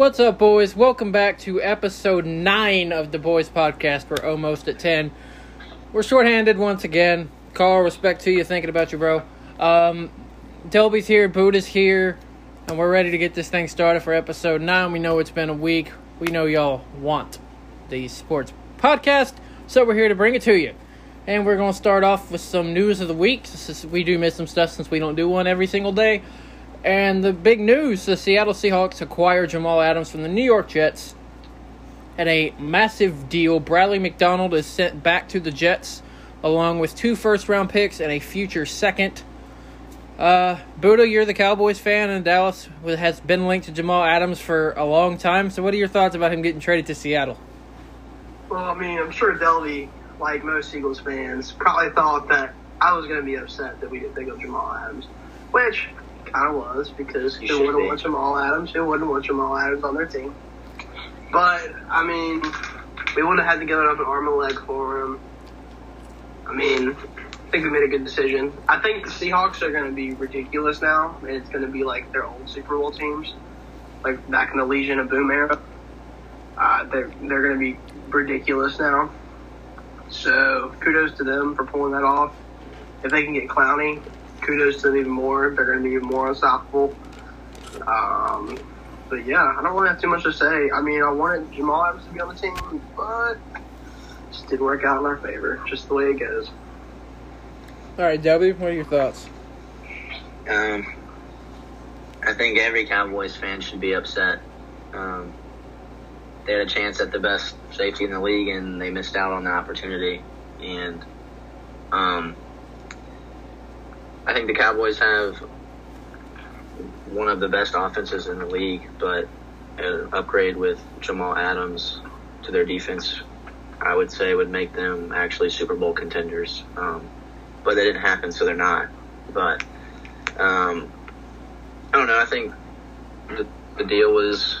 What's up, boys? Welcome back to episode 9 of the Boys Podcast. We're almost at 10. We're shorthanded once again. Carl, respect to you, thinking about you, bro. Um, Delby's here, Buddha's here, and we're ready to get this thing started for episode 9. We know it's been a week. We know y'all want the sports podcast, so we're here to bring it to you. And we're going to start off with some news of the week. Since we do miss some stuff since we don't do one every single day. And the big news the Seattle Seahawks acquired Jamal Adams from the New York Jets at a massive deal. Bradley McDougald is sent back to the Jets along with two first round picks and a future second. Uh, Buddha, you're the Cowboys fan, and Dallas has been linked to Jamal Adams for a long time. So, what are your thoughts about him getting traded to Seattle? Well, I mean, I'm sure Delby, like most Eagles fans, probably thought that I was going to be upset that we didn't think of Jamal Adams, which kind of was because You they wouldn't be. want Jamal Adams. They wouldn't want Jamal Adams on their team. But I mean, we wouldn't have had to give up an arm and a leg for him. I mean, I think we made a good decision. I think the Seahawks are going to be ridiculous now, and it's going to be like their old Super Bowl teams, like back in the Legion of Boom era. Uh, they're they're going to be ridiculous now. So kudos to them for pulling that off. If they can get Clowney, kudos to them even more. They're going to be even more unstoppable. Um, but yeah, I don't really have too much to say. I mean, I wanted Jamal Adams to be on the team, but just didn't work out in our favor. Just the way it goes. All right, Delby, what are your thoughts? Um, I think every Cowboys fan should be upset. Um, they had a chance at the best safety in the league, and they missed out on the opportunity. And um, I think the Cowboys have one of the best offenses in the league, but an upgrade with Jamal Adams to their defense, I would say, would make them actually Super Bowl contenders. Um, but that didn't happen, so they're not. But um, I don't know. I think the, the deal was.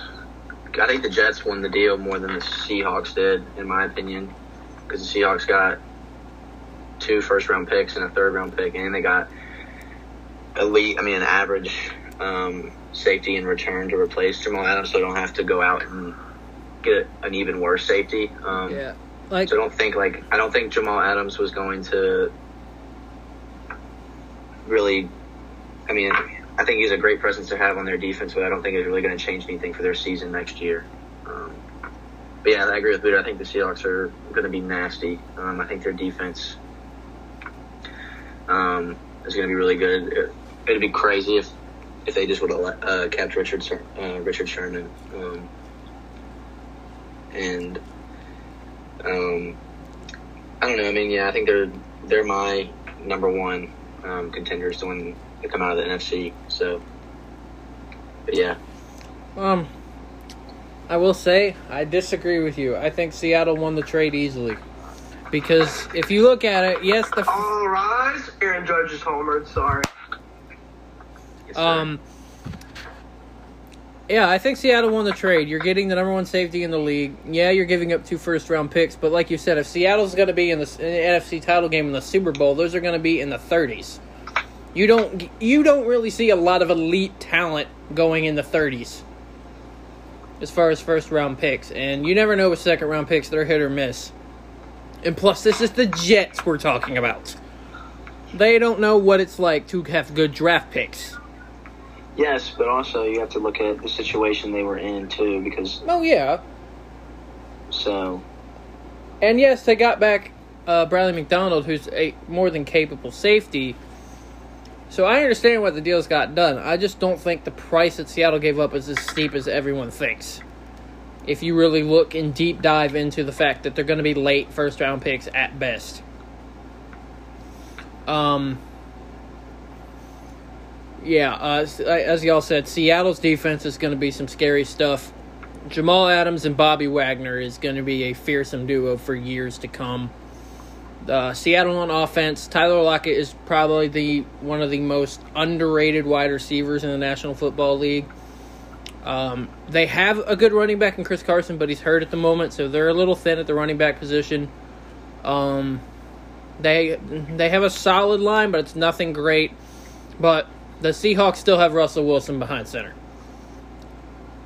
I think the Jets won the deal more than the Seahawks did, in my opinion, because the Seahawks got two first round picks and a third round pick, and they got elite. I mean, an average um, safety in return to replace Jamal Adams, so they don't have to go out and get an even worse safety. Um, Yeah, like so I don't think like I don't think Jamal Adams was going to really. I mean, I think he's a great presence to have on their defense, but I don't think it's really going to change anything for their season next year. Um, but yeah, I agree with Peter. I think the Seahawks are going to be nasty. Um, I think their defense um, is going to be really good. It, it'd be crazy if if they just would have uh, kept Richard uh, Richard Sherman. Um, and um, I don't know. I mean, yeah, I think they're they're my number one um, contenders to win to come out of the NFC. So, but yeah, Um, I will say I disagree with you. I think Seattle won the trade easily because if you look at it, yes, the All rise. Aaron Judge is homered. Sorry. Um, yeah, I think Seattle won the trade. You're getting the number one safety in the league. Yeah, you're giving up two first round picks, but like you said, if Seattle's going to be in the, in the NFC title game in the Super Bowl, those are going to be in the 30s. You don't you don't really see a lot of elite talent going in the 30s as far as first round picks, and you never know with second round picks they're hit or miss. And plus, this is the Jets we're talking about. They don't know what it's like to have good draft picks. Yes, but also you have to look at the situation they were in too, because Oh yeah, so and yes, they got back uh, Bradley McDougald, who's a more than capable safety. So I understand why the deals got done. I just don't think the price that Seattle gave up is as steep as everyone thinks. If you really look and deep dive into the fact that they're going to be late first round picks at best. Um. Yeah, uh, as y'all said, Seattle's defense is going to be some scary stuff. Jamal Adams and Bobby Wagner is going to be a fearsome duo for years to come. Uh, Seattle on offense, Tyler Lockett is probably the one of the most underrated wide receivers in the National Football League. Um, they have a good running back in Chris Carson, but he's hurt at the moment, so they're a little thin at the running back position. Um, they they have a solid line, but it's nothing great. But the Seahawks still have Russell Wilson behind center.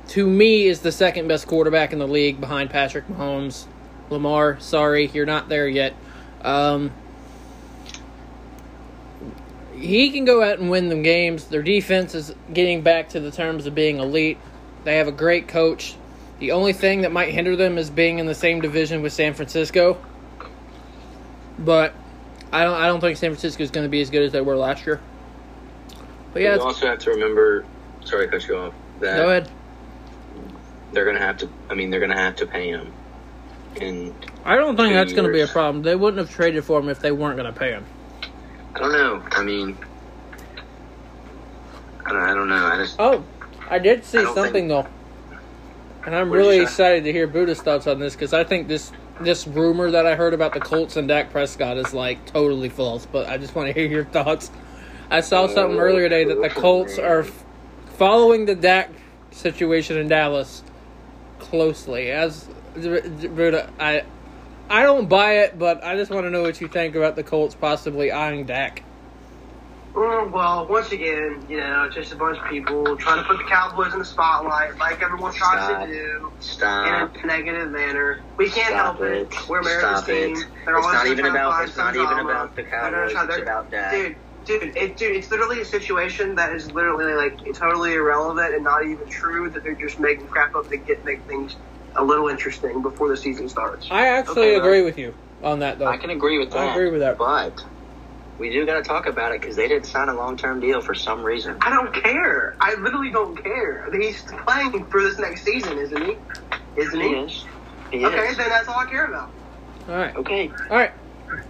to me, is the second best quarterback in the league behind Patrick Mahomes. Lamar, sorry, you're not there yet. Um, he can go out and win them games. Their defense is getting back to the terms of being elite. They have a great coach. The only thing that might hinder them is being in the same division with San Francisco. But I don't I don't think San Francisco is going to be as good as they were last year. But yeah, you also have to remember. Sorry, to cut you off. That go ahead. they're gonna have to. I mean, they're gonna have to pay him. And I don't think that's going to be a problem. They wouldn't have traded for him if they weren't going to pay him. I don't know. I mean, I don't, I don't know. I just Oh, I did see I something think- though, and I'm What really excited to hear Buddha's thoughts on this because I think this this rumor that I heard about the Colts and Dak Prescott is like totally false. But I just want to hear your thoughts. I saw something earlier today that the Colts are f- following the Dak situation in Dallas closely. As Buddha, I I don't buy it, but I just want to know what you think about the Colts possibly eyeing Dak. Mm, Well, once again, you know, just a bunch of people trying to put the Cowboys in the spotlight, like everyone tries Stop. to do, stop. in a negative manner. We can't Stop help it. it. We're America's Stop team. it. They're It's not gonna even try to about- it's some not even drama. about the Cowboys, try- it's they're- about Dak. Dude, dude, it, dude, it's literally a situation that is literally like totally irrelevant and not even true. That they're just making crap up to get make things a little interesting before the season starts. I actually Okay, agree with you on that though. I can agree with that. I agree with that. But we do got to talk about it because they didn't sign a long term deal for some reason. I don't care. I literally don't care. He's playing for this next season, isn't he? Isn't He he? is. He Okay, is. then that's all I care about. All right. Okay. All right.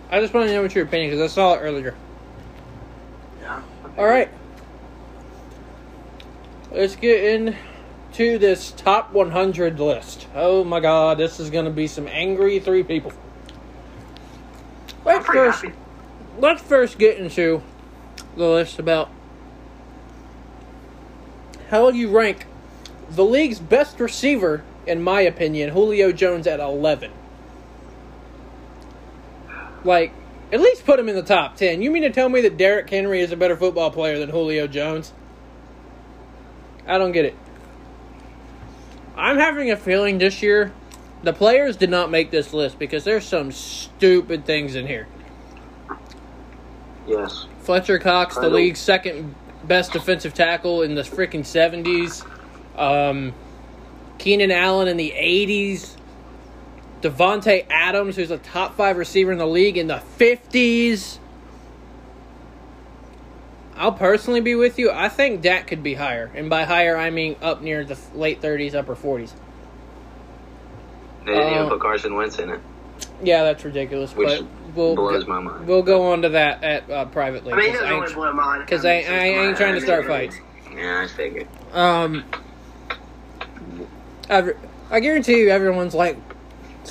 I just want to know what your opinion because I saw it earlier. All right. Let's get into this top 100 list. Oh my God, this is going to be some angry three people. Let's first, happy. let's first get into the list about how you rank the league's best receiver, in my opinion, Julio Jones at 11. Like, at least put him in the top 10. You mean to tell me that Derrick Henry is a better football player than Julio Jones? I don't get it. I'm having a feeling this year the players did not make this list because there's some stupid things in here. Yes. Fletcher Cox, the league's second best defensive tackle in the freaking 70s. Um, Keenan Allen in the 80s. Davante Adams, who's a top five receiver in the league in the 50s. I'll personally be with you. I think Dak could be higher. And by higher, I mean up near the late 30s, upper 40s. They didn't Uh, even put Carson Wentz in it, Yeah, that's ridiculous. which but we'll blows go, my mind. we'll go on to that at uh, privately. I mean, it 'cause I doesn't ain't- blow my mind. 'cause I I- I ain't trying to start fights. Yeah, I figured. Um, every, I guarantee you, everyone's like,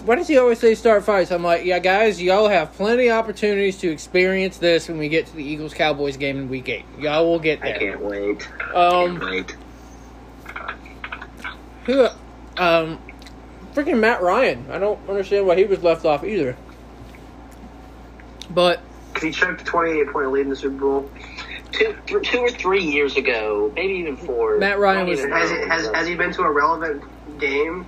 "Why does he always say start fights?" I'm like, "Yeah, guys, y'all have plenty of opportunities to experience this when we get to the Eagles Cowboys game in Week Eight. Y'all will get I there." can't wait. Um, can't wait. who, um, freaking Matt Ryan. I don't understand why he was left off either. But Because he choked a 28 point lead in the Super Bowl. Two, th- two or three years ago, maybe even four. Matt Ryan was- Has, has, has he been to a relevant game?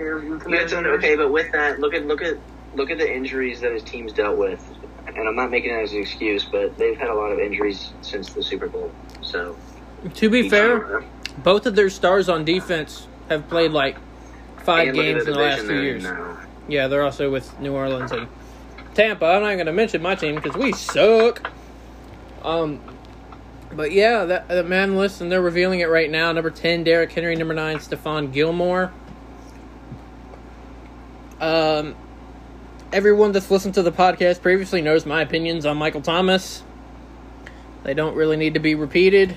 Here with the Yeah, it's okay, but with that, look at look at look at the injuries that his team's dealt with, and I'm not making it as an excuse, but they've had a lot of injuries since the Super Bowl. So to be fair, both of their stars on defense have played like five And look at games in the last division few years. now. Yeah, they're also with New Orleans and Tampa. I'm not going to mention my team because we suck. Um, but yeah, that, that man list, and they're revealing it right now. Number ten, Derrick Henry. Number nine, Stephon Gilmore. Um, everyone that's listened to the podcast previously knows my opinions on Michael Thomas. They don't really need to be repeated.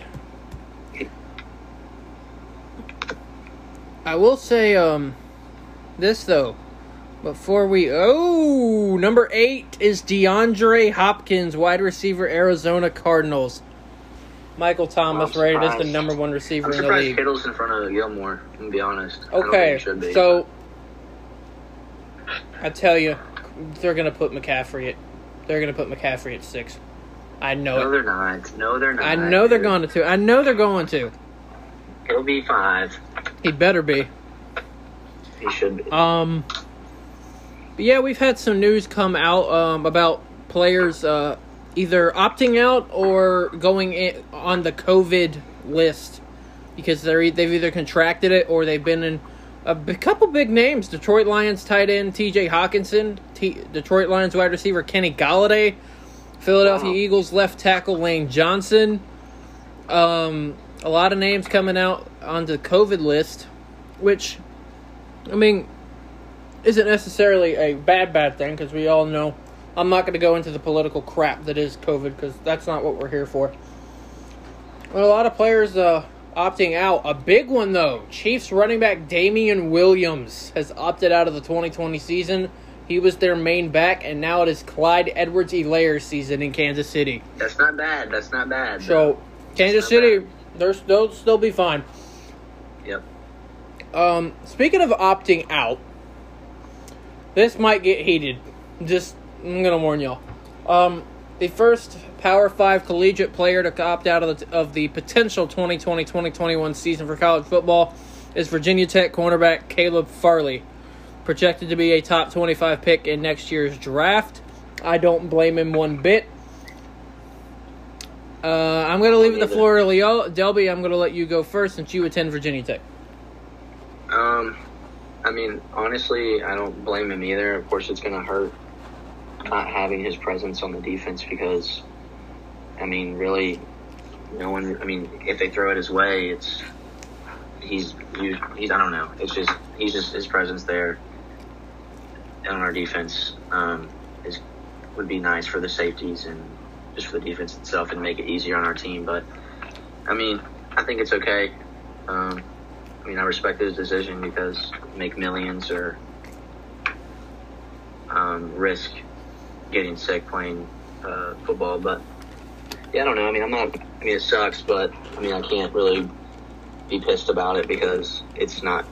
I will say, um, this though. Before we oh number eight is DeAndre Hopkins, wide receiver, Arizona Cardinals. Michael Thomas rated as the number one receiver I'm in the league. Kittle's in front of Gilmore. To be honest, I don't think Okay, he should be. so I tell you, they're gonna put McCaffrey at they're gonna put McCaffrey at six. I know no, it. they're not. No, they're not. I know they're going to. I know they're going to. He'll be five. He better be. He should be. Um, yeah, we've had some news come out um, about players uh, either opting out or going in on the COVID list because they're they've either contracted it or they've been in a b- couple big names: Detroit Lions tight end T.J. Hockenson, T- Detroit Lions wide receiver Kenny Golladay, Philadelphia Wow. Eagles left tackle Lane Johnson. Um, a lot of names coming out on the COVID list, which, I mean, isn't necessarily a bad bad thing because we all know. I'm not going to go into the political crap that is COVID because that's not what we're here for. But a lot of players uh, opting out. A big one though, Chiefs running back Damien Williams has opted out of the 2020 season. He was their main back, and now it is Clyde Edwards-Helaire season in Kansas City. That's not bad. That's not bad. So Kansas City, bad. they're they'll still be fine. Yep. Um, speaking of opting out, this might get heated. Just I'm gonna warn y'all. Um, the first Power Five collegiate player to opt out of the, of the potential 2020-2021 season for college football is Virginia Tech cornerback Caleb Farley, projected to be a top 25 pick in next year's draft. I don't blame him one bit. Uh, I'm going to leave the floor to Leo. Delby, I'm going to let you go first since you attend Virginia Tech. Um, I mean, honestly, I don't blame him either. Of course, it's going to hurt not having his presence on the defense because, I mean, really, no one. I mean, if they throw it his way, it's he's he's, I don't know. It's just he's just his presence there on our defense um, is would be nice for the safeties and just for the defense itself and make it easier on our team. But I mean, I think it's okay. Um, I mean, I respect his decision because make millions or um, risk getting sick playing uh, football. But yeah, I don't know. I mean, I'm not. I mean, it sucks, but I mean, I can't really be pissed about it because it's not.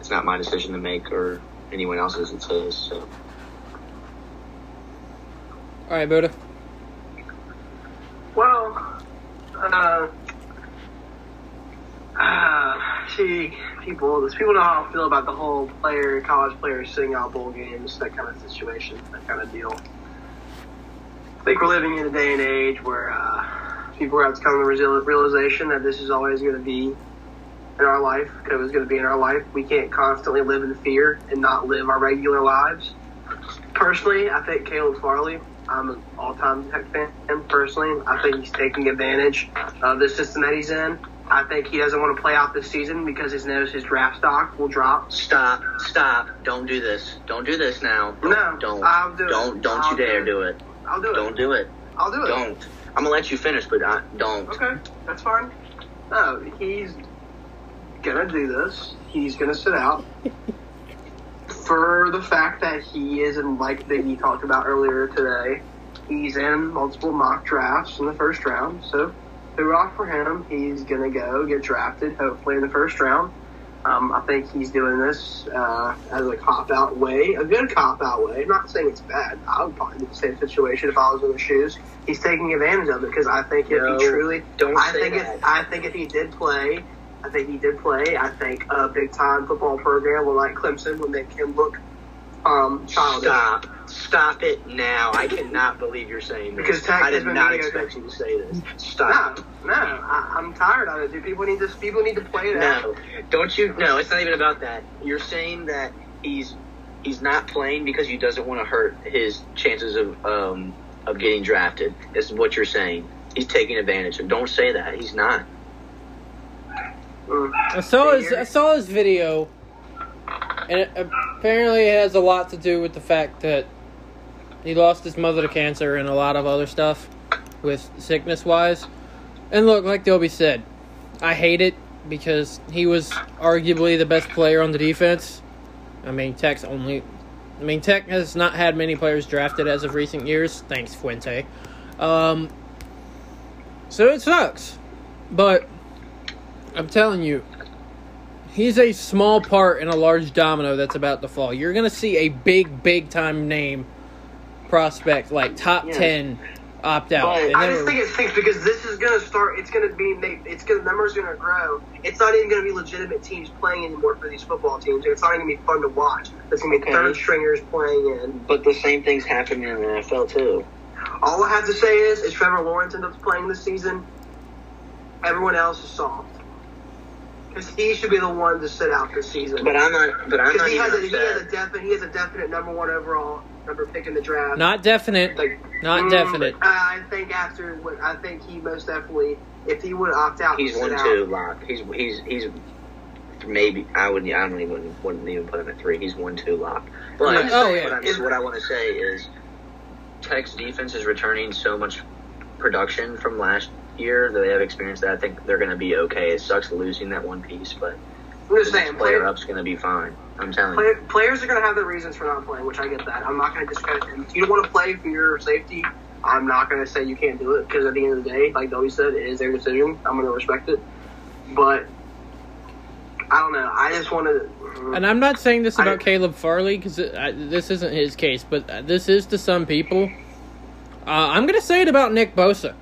It's not my decision to make or anyone else's. It's his. So All right, Buddha. Well, uh, uh, see, people, people know how I feel about the whole player, college players sitting out bowl games, that kind of situation, that kind of deal. I think we're living in a day and age where uh, people have to come to the realization that this is always going to be in our life. It was going to be in our life. We can't constantly live in fear and not live our regular lives. Personally, I think Caleb Farley. I'm an all-time Tech fan. Personally, I think he's taking advantage of the system that he's in. I think he doesn't want to play out this season because he knows his draft stock will drop. stop, stop! Don't do this. Don't do this now. No, don't, I'll do it. don't, don't I'll you dare do do it. I'll do it. Don't do it. I'll do it. Don't. I'm gonna let you finish, but I, don't. Okay, that's fine. No, he's gonna do this. He's gonna sit out for the fact that he is in, like Biggie talked about earlier today. He's in multiple mock drafts in the first round, so hurrah for him. He's gonna go get drafted, hopefully in the first round. Um, I think he's doing this uh, as a cop out way, a good cop out way. I'm not saying it's bad. I would probably do the same situation if I was in his shoes. He's taking advantage of it because I think if No, he truly, don't I think that. if I think if he did play, I think he did play. I think a big time football program will like Clemson would make him look um, childish. Stop. Stop it now. I cannot believe you're saying this. Because Tech I did not mediocre. expect you to say this. No, Stop. no, I, I'm tired of it. Dude. People need to people need to play that. No. Don't you no, it's not even about that. You're saying that he's he's not playing because he doesn't want to hurt his chances of um of getting drafted. This is what you're saying. He's taking advantage. of Don't say that. He's not. Mm. I saw his I saw his video, and it apparently it has a lot to do with the fact that he lost his mother to cancer and a lot of other stuff with sickness wise. And look, like Dobie said, I hate it because he was arguably the best player on the defense. I mean, Tech's only. I mean, Tech has not had many players drafted as of recent years. Thanks, Fuente. Um, so it sucks, but I'm telling you, he's a small part in a large domino that's about to fall. You're gonna see a big, big time name prospect like top Yes. ten opt out. But- And I just were- think it stinks because this is gonna start. It's gonna be. It's gonna numbers are gonna grow. It's not even gonna be legitimate teams playing anymore for these football teams. It's not even gonna be fun to watch. It's gonna be Okay. third stringers playing in. But the same thing's happening in the NFL too. All I have to say is, if Trevor Lawrence ends up playing this season, everyone else is soft. Because he should be the one to sit out this season. But I'm not. But I'm not he has a he has a definite he has a definite number one overall number pick in the draft. not definite. like Not mm, definite. I think after what I think he most definitely if he would opt out, He's sit one out, two lock. He's he's he's maybe I would I don't even wouldn't even put him at three. He's one two lock. But Yeah. Oh, yeah. what, I'm, what I want to say is, Tech's defense is returning so much production from last year that they have experience that I think they're going to be okay. It sucks losing that one piece, but I'm just saying, player player, up's going to be fine. I'm telling you. players are going to have their reasons for not playing, which I get that. I'm not going to discredit them. If you don't want to play for your safety, I'm not going to say you can't do it because at the end of the day, like Dolby said, it is their decision. I'm going to respect it. But I don't know. I just want to. And I'm not saying this about I- Caleb Farley because this isn't his case, but uh, this is to some people. Uh, I'm going to say it about Nick Bosa,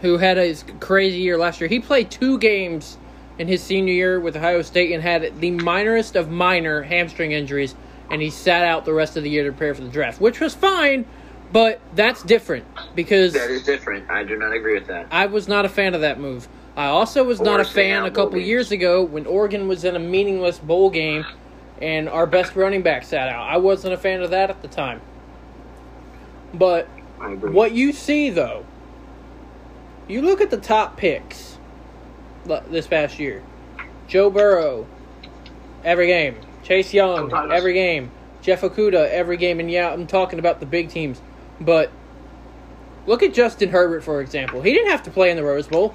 who had a crazy year last year. He played two games in his senior year with Ohio State and had the minorest of minor hamstring injuries, and he sat out the rest of the year to prepare for the draft, which was fine, but that's different because That is different. I do not agree with that. I was not a fan of that move. I also was not a fan a couple years ago when Oregon was in a meaningless bowl game and our best running back sat out. I wasn't a fan of that at the time. But what you see though, you look at the top picks this past year. Joe Burrow, every game. Chase Young, every game. Jeff Okudah, every game. And yeah, I'm talking about the big teams. But look at Justin Herbert, for example. He didn't have to play in the Rose Bowl.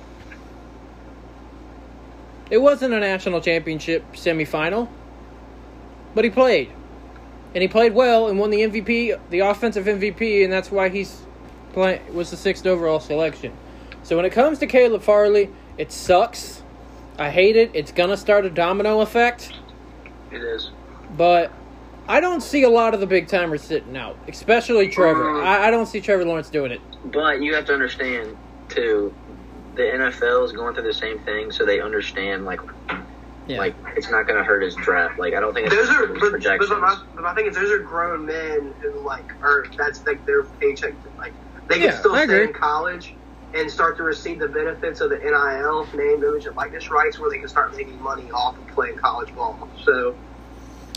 It wasn't a national championship semifinal, but he played. And he played well and won the MVP, the offensive MVP, and that's why he's play, was the sixth overall selection. So when it comes to Caleb Farley, it sucks. I hate it. It's gonna start a domino effect, It is. but I don't see a lot of the big timers sitting out, especially Trevor. Mm. I, I don't see Trevor Lawrence doing it. But you have to understand too, the NFL is going through the same thing, so they understand like Yeah. like it's not going to hurt his draft. Like I don't think it's Those are, but, but, projections. but, my, but my thing is, those are grown men who like are that's like their paycheck. Like they can Yeah, still I stay agree. in college and start to receive the benefits of the NIL name, image, and likeness rights, where they can start making money off of playing college ball. So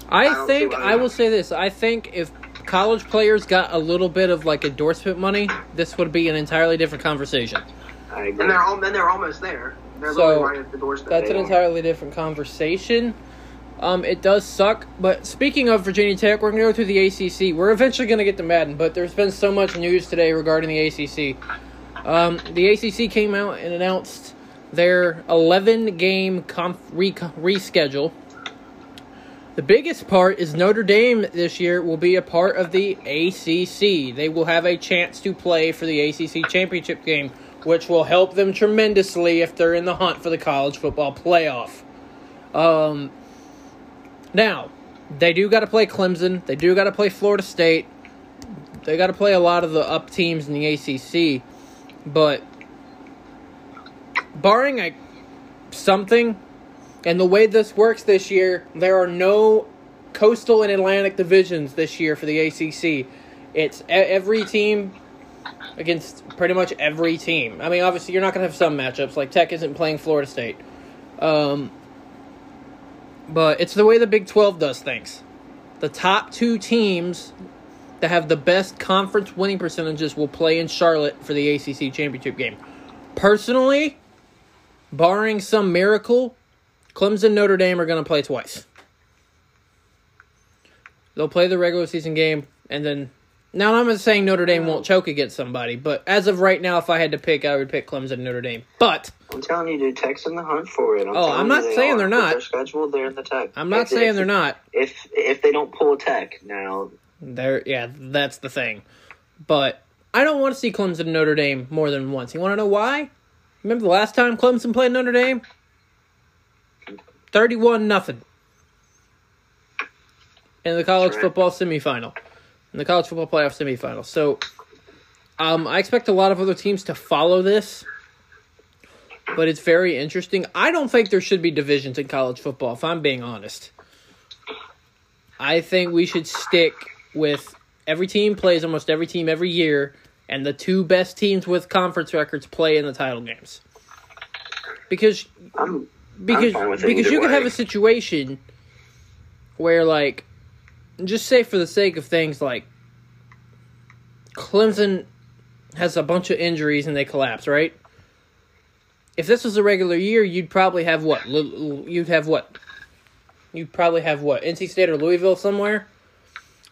I, I think I will say this. I think if college players got a little bit of like endorsement money, this would be an entirely different conversation. I agree. and they're all and they're almost there. They're So, right at the doorstep. That's an They- entirely different conversation. Um, it does suck, but speaking of Virginia Tech, we're gonna go through the ACC. We're eventually gonna get to Madden, but there's been so much news today regarding the ACC. Um, the ACC came out and announced their 11 game re- reschedule. The biggest part is Notre Dame this year will be a part of the ACC. They will have a chance to play for the ACC championship game, which will help them tremendously if they're in the hunt for the college football playoff. Um, now, they do got to play Clemson. They do got to play Florida State. They got to play a lot of the up teams in the ACC, but barring a something and the way this works this year, there are no coastal and Atlantic divisions this year for the ACC. It's every team against pretty much every team. I mean, obviously, you're not going to have some matchups like Tech isn't playing Florida State. Um, but it's the way the Big 12 does things. The top two teams that have the best conference winning percentages will play in Charlotte for the ACC championship game. Personally, barring some miracle, Clemson Notre Dame are going to play twice. They'll play the regular season game, and then. Now, I'm not saying Notre Dame won't choke against somebody, but as of right now, if I had to pick, I would pick Clemson Notre Dame. But I'm telling you, dude, Tech's in the hunt for it. I'm Oh, I'm not they saying are. they're With not. Their schedule, they're in the Tech. I'm not If- saying if- they're not. If if they don't pull a Tech now, There, yeah, that's the thing. But I don't want to see Clemson and Notre Dame more than once. You want to know why? Remember the last time Clemson played Notre Dame? Thirty-one nothing in the college Right. football semifinal, in the college football playoff semifinal. So Um, I expect a lot of other teams to follow this, but it's very interesting. I don't think there should be divisions in college football, if I'm being honest. I think we should stick with every team plays almost every team every year, and the two best teams with conference records play in the title games. Because I'm because with because you could have a situation where like just say for the sake of things like Clemson has a bunch of injuries and they collapse, right? If this was a regular year, you'd probably have what? You'd have what? You'd probably have what? NC State or Louisville somewhere.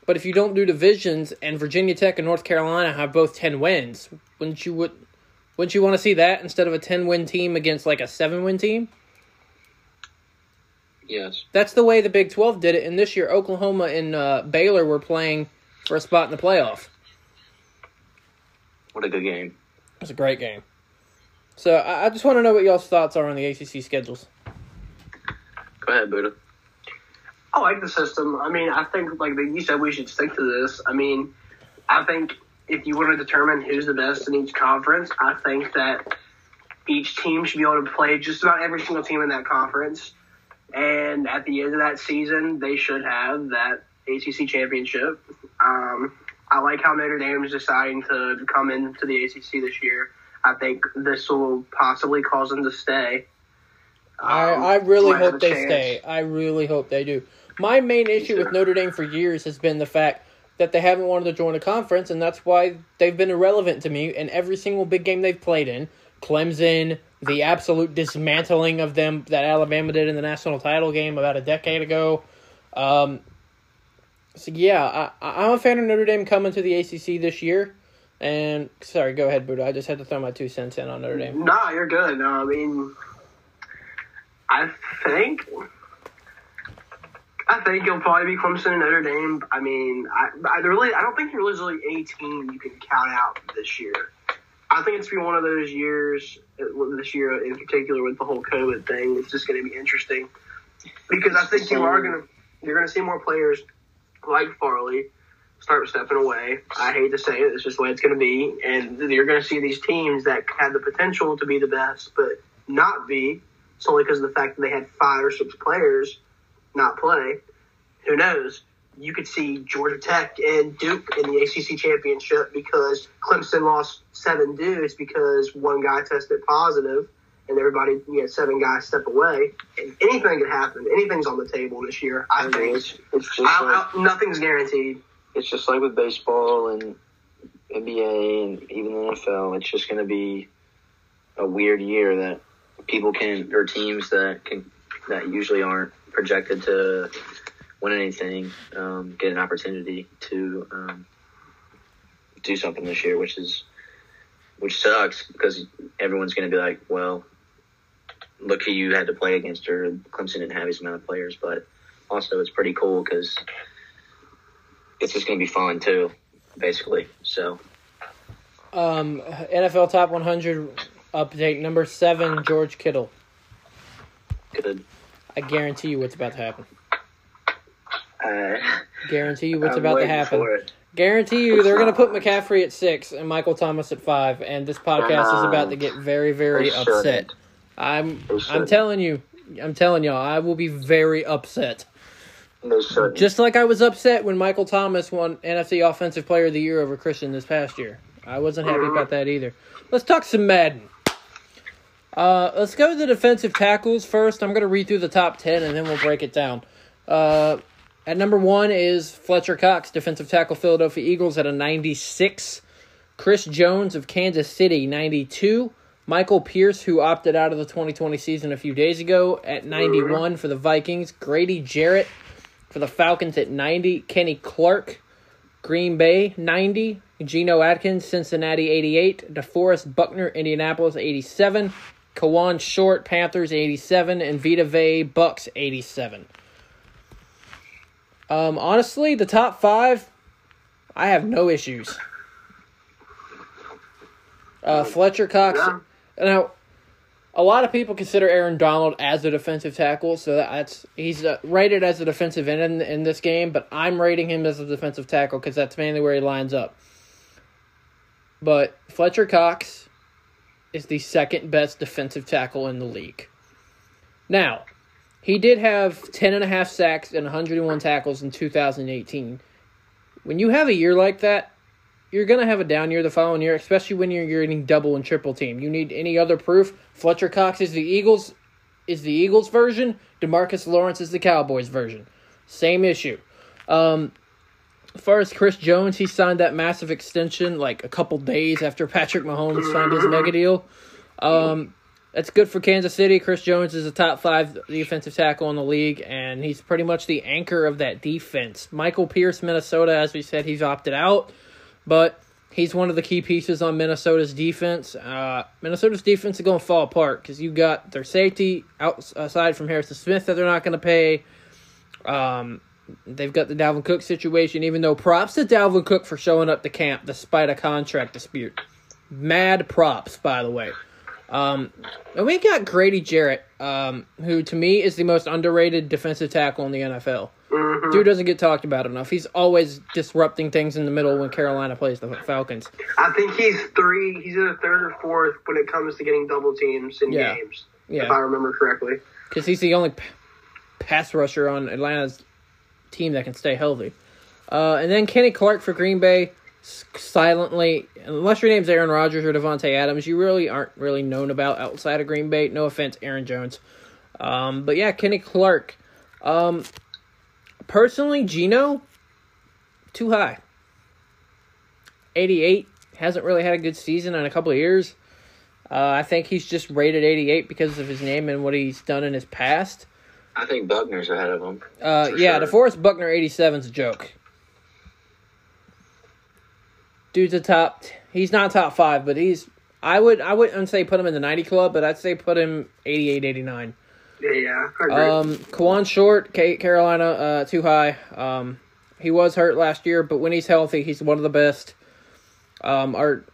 But if you don't do divisions and Virginia Tech and North Carolina have both ten wins, wouldn't you would wouldn't you want to see that instead of a ten win team against like a seven win team? yes. That's the way the Big 12 did it. And this year, Oklahoma and uh, Baylor were playing for a spot in the playoff. What a good game. It was a great game. So I, I just want to know what y'all's thoughts are on the ACC schedules. Go ahead, Buddha. I like the system. I mean, I think like you said, we should stick to this. I mean, I think if you want to determine who's the best in each conference, I think that each team should be able to play just about every single team in that conference. And at the end of that season, they should have that ACC championship. Um, I like how Notre Dame is deciding to come into the ACC this year. I think this will possibly cause them to stay. I, Um, I really hope they chance. stay. I really hope they do. My main issue with. Notre Dame for years has been the fact that they haven't wanted to join a conference, and that's why they've been irrelevant to me in every single big game they've played in. Clemson, the absolute dismantling of them that Alabama did in the national title game about a decade ago. Um, so yeah, I, I'm a fan of Notre Dame coming to the ACC this year. And sorry, go ahead, Buddha. I just had to throw my two cents in on Notre Dame. No, you're good. No, I mean, I think, I think it'll probably be Clemson and Notre Dame. I mean, I, I really, I don't think there's really any team you can count out this year. I think it's gonna be one of those years. uh, This year in particular, with the whole COVID thing, it's just going to be interesting because I think you are going to, you're going to see more players like Farley start stepping away. I hate to say it, it's just the way it's going to be. And you're going to see these teams that had the potential to be the best, but not be solely because of the fact that they had five or six players not play. Who knows? You could see Georgia Tech and Duke in the ACC championship because Clemson lost seven dudes because one guy tested positive and everybody, you had seven guys step away. And anything could happen. Anything's on the table this year, I I mean, think. it's, it's just I, like, I, nothing's guaranteed. it's just like with baseball and NBA and even the NFL. It's just going to be A weird year that people can or teams that can that usually aren't projected to win anything um, get an opportunity to um, do something this year, which is which sucks because everyone's going to be like, well, look who you had to play against, or Clemson didn't have his amount of players, but also it's pretty cool because it's just going to be fun too, basically. So Um, NFL Top 100 update number seven, George Kittle. good. I guarantee you what's about to happen. Uh, Guarantee you what's I'm about to happen. Guarantee you they're going to put McCaffrey at six and Michael Thomas at five, and this podcast is about to get very, very upset. I'm, I'm telling you, I'm telling y'all, I will be very upset. Just like I was upset when Michael Thomas won NFC Offensive Player of the Year over Christian this past year. I wasn't happy about that either. Let's talk some Madden. Uh, let's go to the defensive tackles first. I'm going to read through the top 10 and then we'll break it down. Uh, at number one is Fletcher Cox, defensive tackle, Philadelphia Eagles, at a 96. Chris Jones of Kansas City, 92. Michael Pierce, who opted out of the 2020 season a few days ago, at 91 for the Vikings. Grady Jarrett for the Falcons at 90. Kenny Clark, Green Bay, 90. Geno Atkins, Cincinnati, 88. DeForest Buckner, Indianapolis, 87. Kawann Short, Panthers, 87. And Vita Vea, Bucks, 87. Um, honestly, the top five, I have no issues. Uh, Fletcher Cox. Yeah. Now, a lot of people consider Aaron Donald as a defensive tackle, so that's he's uh, rated as a defensive end in, in this game. But I'm rating him as a defensive tackle because that's mainly where he lines up. but Fletcher Cox is the second best defensive tackle in the league. Now, he did have 10 and a half sacks and 101 tackles in 2018. When you have a year like that, you're going to have a down year the following year, especially when you're getting double and triple team. You need any other proof? Fletcher Cox is the Eagles is the Eagles version. Demarcus Lawrence is the Cowboys version. Same issue. Um, far as Chris Jones, he signed that massive extension like a couple days after Patrick Mahomes signed his mega deal. Um, that's good for Kansas City. Chris Jones is a top five defensive tackle in the league, and he's pretty much the anchor of that defense. Michael Pierce, Minnesota, as we said, he's opted out, but he's one of the key pieces on Minnesota's defense. Uh, Minnesota's defense is going to fall apart because you got their safety outside from Harrison Smith that they're not going to pay. Um, they've got the Dalvin Cook situation, even though props to Dalvin Cook for showing up to camp despite a contract dispute. Mad props, by the way. Um, and we got Grady Jarrett, um, who to me is the most underrated defensive tackle in the NFL. Mhm. Dude doesn't get talked about enough. He's always disrupting things in the middle when Carolina plays the Falcons. I think he's three. He's in either third or fourth when it comes to getting double teams in Yeah. games, if I remember correctly. because he's the only p- pass rusher on Atlanta's team that can stay healthy. Uh, and then Kenny Clark for Green Bay, silently, unless your name's Aaron Rodgers or Davante Adams, you really aren't really known about outside of Green Bay. No offense, Aaron Jones. Um, but yeah, Kenny Clark. Um, personally, Geno, too high. 88 hasn't really had a good season in a couple of years. Uh, I think he's just rated 88 because of his name and what he's done in his past. I think Buckner's ahead of him. Uh, yeah, sure. DeForest Buckner 87 is a joke. Dude's a top. He's not top five, but he's. I would. I wouldn't say put him in the 90 club, but I'd say put him 88, 89. Yeah, yeah, I. Um, Kawann Short, Ca- Carolina, uh, too high. Um, he was hurt last year, but when he's healthy, he's one of the best. Um, our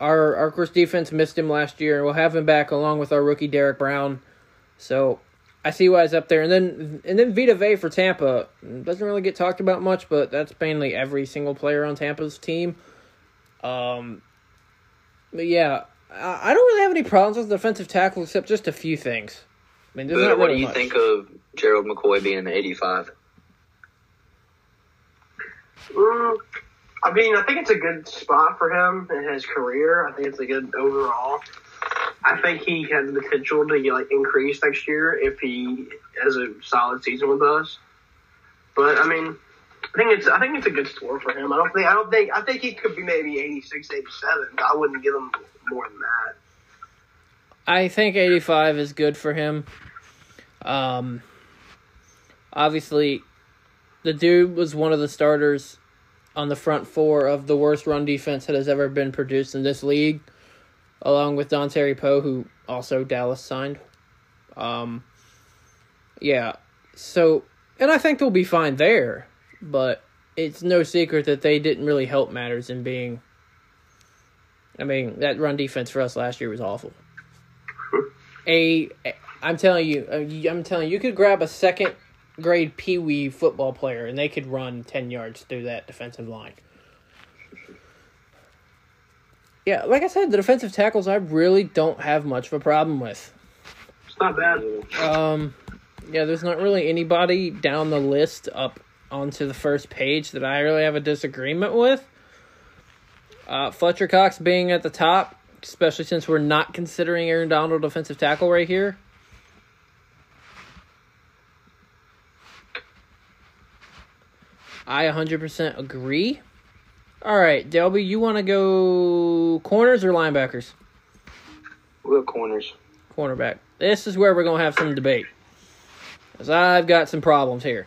our our course defense missed him last year, and we'll have him back along with our rookie Derrick Brown. So I see why he's up there, and then and then Vita Vea for Tampa doesn't really get talked about much, but that's mainly every single player on Tampa's team. Um, but yeah, I, I don't really have any problems with defensive tackle except just a few things. I mean, there's But not what do you much. think of Gerald McCoy being the 85? Mm, I mean, I think it's a good spot for him in his career. I think it's a good overall. I think he has the potential to like increase next year if he has a solid season with us. But I mean, I think it's I think it's a good score for him. I don't think I don't think I think he could be maybe 86, 87. But I wouldn't give him more than that. I think 85 is good for him. Um, obviously, the dude was one of the starters on the front four of the worst run defense that has ever been produced in this league, along with Dontari Poe, who also Dallas signed. Um, yeah, so, and I think they'll be fine there, but it's no secret that they didn't really help matters in being. I mean, that run defense for us last year was awful a I'm telling you, uh, I'm telling you, you could grab a second grade pee wee football player and they could run 10 yards through that defensive line. Yeah, like I said, the defensive tackles I really don't have much of a problem with. It's not bad. Um, yeah, there's not really anybody down the list up onto the first page that I really have a disagreement with. Uh, Fletcher Cox being at the top, especially since we're not considering Aaron Donald defensive tackle right here. I 100% agree. All right, Delby, you want to go corners or linebackers? We'll go corners. cornerback. This is where we're gonna have some debate, cause I've got some problems here.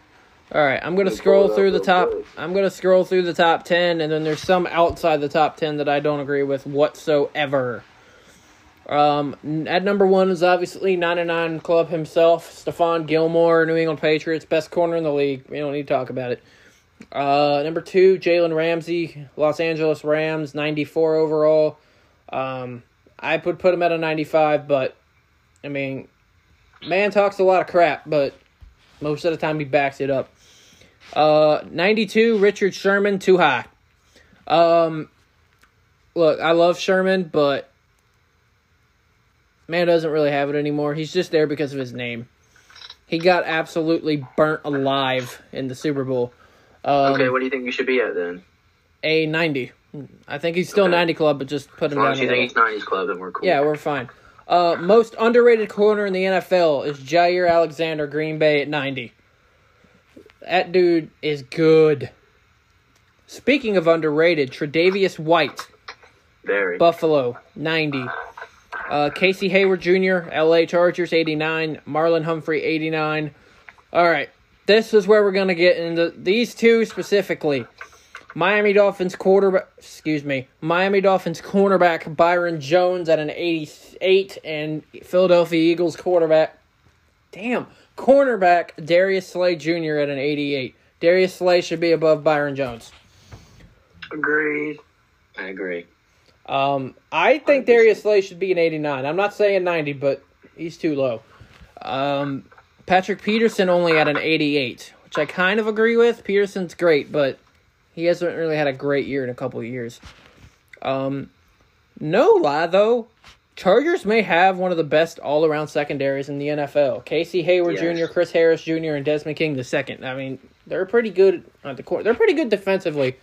All right, I'm gonna scroll through the top. I'm gonna scroll through the top ten, and then there's some outside the top ten that I don't agree with whatsoever. Um, at number one is obviously 99 Club himself, Stephon Gilmore, New England Patriots, best corner in the league. We don't need to talk about it. Uh, number two, Jalen Ramsey, Los Angeles Rams, 94 overall. Um, I would put him at a 95, but I mean, man talks a lot of crap, but most of the time he backs it up. Uh, 92, Richard Sherman, too high. Um, look, I love Sherman, but man doesn't really have it anymore. He's just there because of his name. He got absolutely burnt alive in the Super Bowl. Um, okay, what do you think you should be at then? a ninety. I think he's still Okay. ninety club, but just put him down. as you think he's 90s club, then we're cool. Yeah, we're fine. Uh, most underrated corner in the NFL is Jaire Alexander, Green Bay at 90. That dude is good. Speaking of underrated, Tre'Davious White, Very. Buffalo, 90. Uh, Casey Hayward Jr., LA Chargers, 89. Marlon Humphrey, 89. All right, this is where we're going to get into these two specifically. Miami Dolphins quarterback, excuse me, Miami Dolphins cornerback Byron Jones at an 88 and Philadelphia Eagles quarterback, damn, cornerback Darius Slay Jr. at an 88. Darius Slay should be above Byron Jones. Agreed. I agree. Um, I think Darius Slay should be an 89. I'm not saying 90, but he's too low. Um, Patrick Peterson only at an 88, which I kind of agree with. Peterson's great, but he hasn't really had a great year in a couple of years. Um, no lie though, Chargers may have one of the best all-around secondaries in the NFL. Casey Hayward Yes. Jr., Chris Harris Jr., and Desmond King II. I mean, they're pretty good at the court. They're pretty good defensively.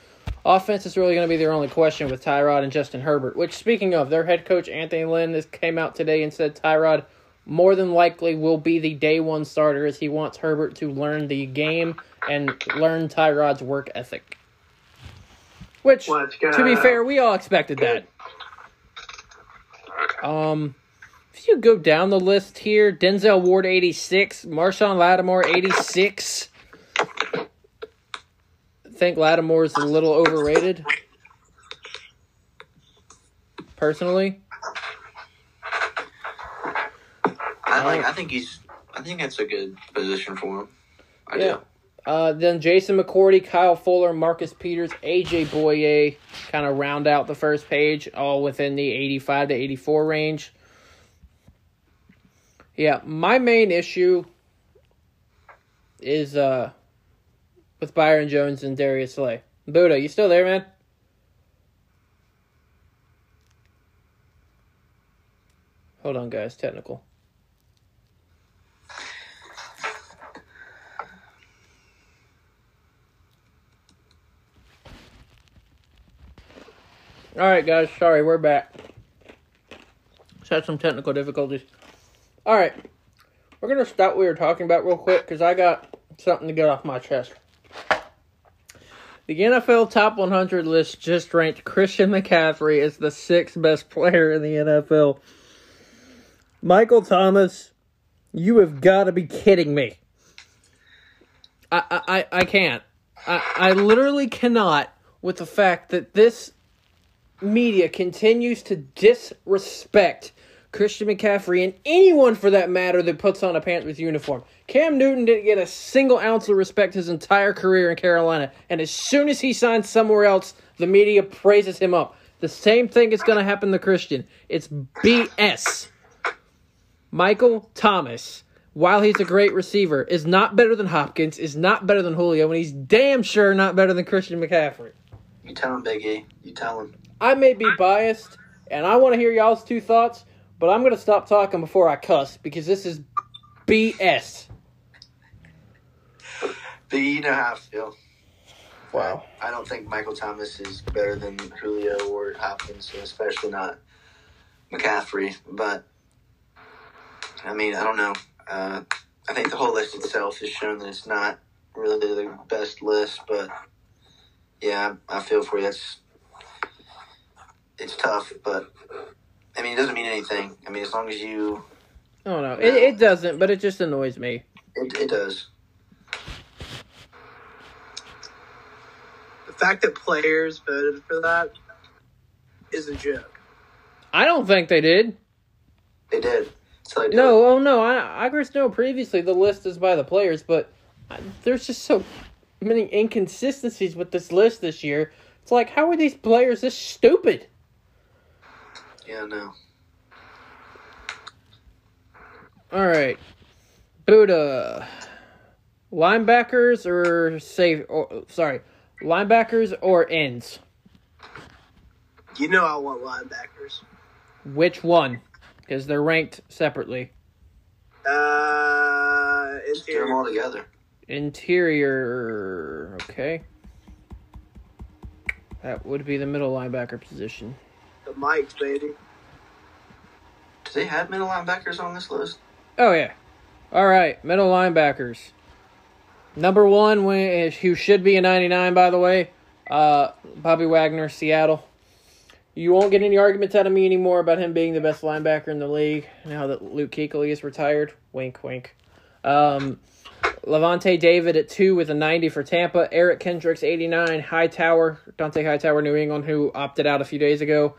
Offense is really going to be their only question with Tyrod and Justin Herbert. Which, speaking of, their head coach Anthony Lynn has came out today and said Tyrod more than likely will be the day one starter as he wants Herbert to learn the game and learn Tyrod's work ethic. Which, to be fair, we all expected that. Um, if you go down the list here, Denzel Ward eighty six, Marshon Lattimore eighty six. I Think Lattimore is a little overrated. Personally, I like. I think he's. I think that's a good position for him. I Yeah. do. uh, then Jason McCourty, Kyle Fuller, Marcus Peters, AJ Bouye kind of round out the first page, all within the 85 to 84 range. Yeah, my main issue is uh with Byron Jones and Darius Slay. Buddha, you still there, man? Hold on, guys. Technical. All right, guys. Sorry, we're back. Just had some technical difficulties. All right, we're gonna stop what we were talking about real quick because I got something to get off my chest. The NFL Top 100 list just ranked Christian McCaffrey as the sixth best player in the NFL. Michael Thomas, you have got to be kidding me. I, I, I- can't. I, I literally cannot with the fact that this media continues to disrespect Christian McCaffrey and anyone for that matter that puts on a Panthers uniform. Cam Newton didn't get a single ounce of respect his entire career in Carolina, and as soon as he signs somewhere else, the media praises him up. The same thing is going to happen to Christian. It's BS. Michael Thomas, while he's a great receiver, is not better than Hopkins, is not better than Julio, and he's damn sure not better than Christian McCaffrey. You tell him, Big. You tell him. I may be biased, and I want to hear y'all's two thoughts, but I'm going to stop talking before I cuss because this is BS. Big E, you know how I feel. Wow. I don't think Michael Thomas is better than Julio or Hopkins, especially not McCaffrey. But I mean, I don't know. Uh, I think the whole list itself has shown that it's not really the best list. But yeah, I I feel for you. It's it's tough, but I mean, it doesn't mean anything. I mean, as long as you, oh, I don't know. It, it doesn't, but it just annoys me. it, it does. The fact that players voted for that is a joke. I don't think they did. It did. So they did. No, oh no. I, I just know previously the list is by the players, but I, there's just so many inconsistencies with this list this year. It's like, how are these players this stupid? Yeah, no. All right, Buddha. Linebackers or safe? Or, sorry, linebackers or ends? You know I want linebackers. Which one? Because they're ranked separately. Uh, Just get them interior. all together. Interior. Okay. That would be the middle linebacker position. The Mikes, baby. Do they have middle linebackers on this list? Oh yeah. All right, middle linebackers. Number one, who should be a 99, by the way, uh, Bobby Wagner, Seattle. You won't get any arguments out of me anymore about him being the best linebacker in the league now that Luke Kuechly is retired. Wink, wink. Um, Lavonte David at two with a 90 for Tampa. Eric Kendricks, 89. Hightower, Dont'a Hightower, New England, who opted out a few days ago.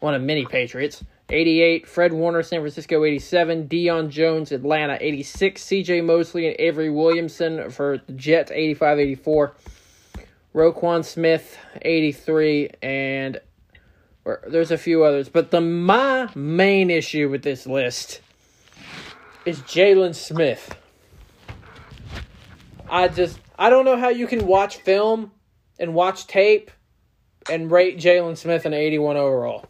One of many Patriots. 88. Fred Warner, San Francisco, 87. Deion Jones, Atlanta, 86. CJ Mosley and Avery Williamson for the Jets, 85 84. Roquan Smith, 83. And or, there's a few others. But the my main issue with this list is Jaylon Smith. I just I don't know how you can watch film and watch tape and rate Jaylon Smith an 81 overall.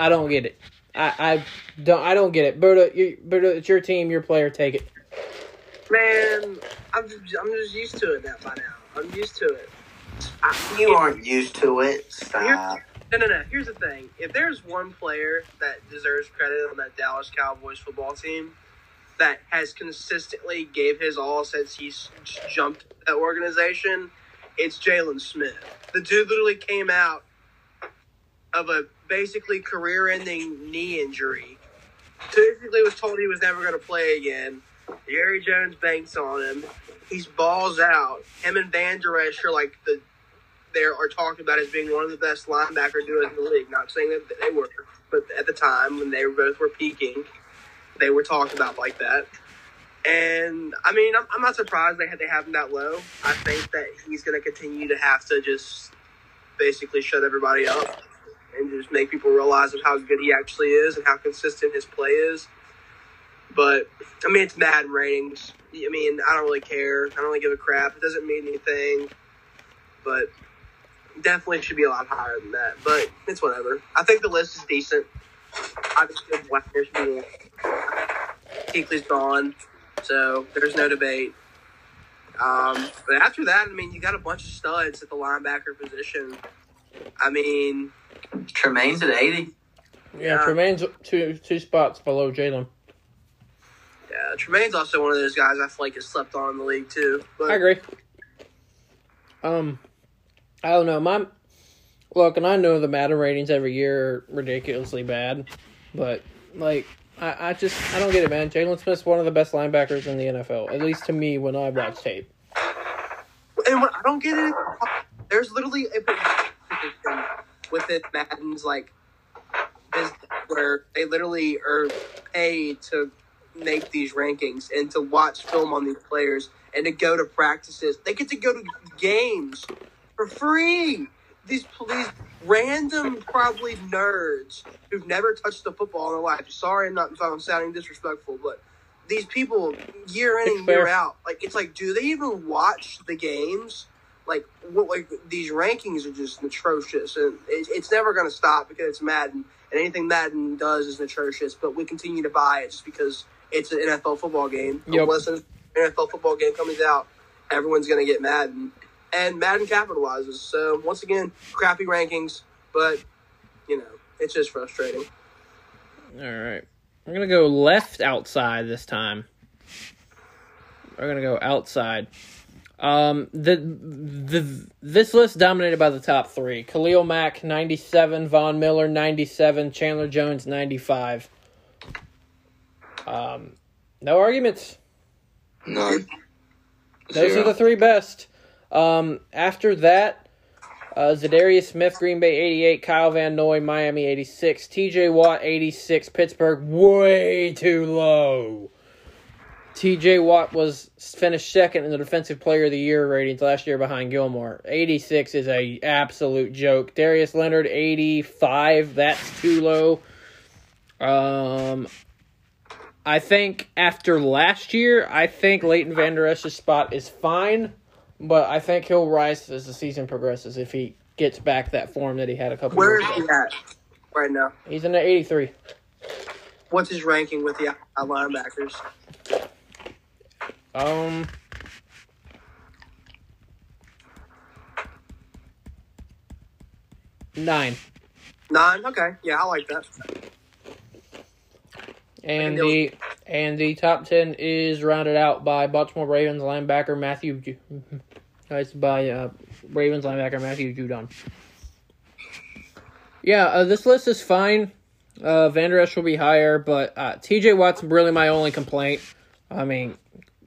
I don't get it. I, I don't I don't get it. Berta, you, Berta, it's your team, your player. Take it. Man, I'm just, I'm just used to it now by now. I'm used to it. I, You aren't used to it. Stop. No, no, no. Here's the thing. If there's one player that deserves credit on that Dallas Cowboys football team that has consistently gave his all since he's jumped that organization, it's Jaylon Smith. The dude literally came out of a basically career-ending knee injury. Basically, was told he was never going to play again. Jerry Jones banks on him. He's balls out. Him and Vander Esch are like the they are talked about as being one of the best linebacker duos in the league. Not saying that they were, but at the time when they both were peaking, they were talked about like that. And I mean, I'm, I'm not surprised they had they have him that low. I think that he's going to continue to have to just basically shut everybody up and just make people realize of how good he actually is and how consistent his play is. But I mean, it's Madden ratings. I mean, I don't really care. I don't really give a crap. It doesn't mean anything. But definitely should be a lot higher than that. But it's whatever. I think the list is decent. Think Wagner should be. Kuechly's gone, so there's no debate. Um, but after that, I mean, you got a bunch of studs at the linebacker position. I mean, Tremaine's at 80. Yeah, Yeah. Tremaine's two two spots below Jaylon. yeah, Tremaine's also one of those guys I feel like has slept on in the league too. But I agree. Um, I don't know. My look, and I know the Madden ratings every year are ridiculously bad, but like, I, I just I don't get it, man. Jaylon Smith's one of the best linebackers in the NFL, at least to me when I watch tape. And what I don't get it, there's literally a position within Madden's like business where they literally are paid to make these rankings and to watch film on these players and to go to practices. They get to go to games for free. These these random probably nerds who've never touched a football in their life. Sorry, I'm not I'm sounding disrespectful, but these people year in and year out, like it's like, do they even watch the games? Like what? Like these rankings are just atrocious, and it, it's never going to stop because it's Madden, and anything Madden does is atrocious. But we continue to buy it just because it's an NFL football game. Yep. Unless an NFL football game comes out, everyone's going to get Madden, and Madden capitalizes. So once again, crappy rankings, but you know, it's just frustrating. All right, I'm gonna go left outside this time. We're gonna go outside. Um, the the this list dominated by the top three: Khalil Mack, ninety-seven; Von Miller, ninety-seven; Chandler Jones, ninety-five. Um, no arguments. None. Those Zero. are the three best. Um, after that, uh, Za'Darius Smith, Green Bay 88, Kyle Van Noy, Miami 86, TJ Watt 86, Pittsburgh way too low. TJ Watt was finished second in the Defensive Player of the Year ratings last year behind Gilmore. 86 is a absolute joke. Darius Leonard 85, that's too low. Um, I think after last year, I think Leighton Vander Esch's spot is fine, but I think he'll rise as the season progresses if he gets back that form that he had a couple Where years is ago. he at right now? He's in the 83. What's his ranking with the linebackers? Um, nine. Nine. Okay, yeah, I like that. And the and the top ten is rounded out by Baltimore Ravens linebacker Matthew. Ju- It's by uh, Ravens linebacker Matthew Judon. Yeah, uh, this list is fine. Uh, Vander Esch will be higher, but uh, T.J. Watt's really my only complaint. I mean,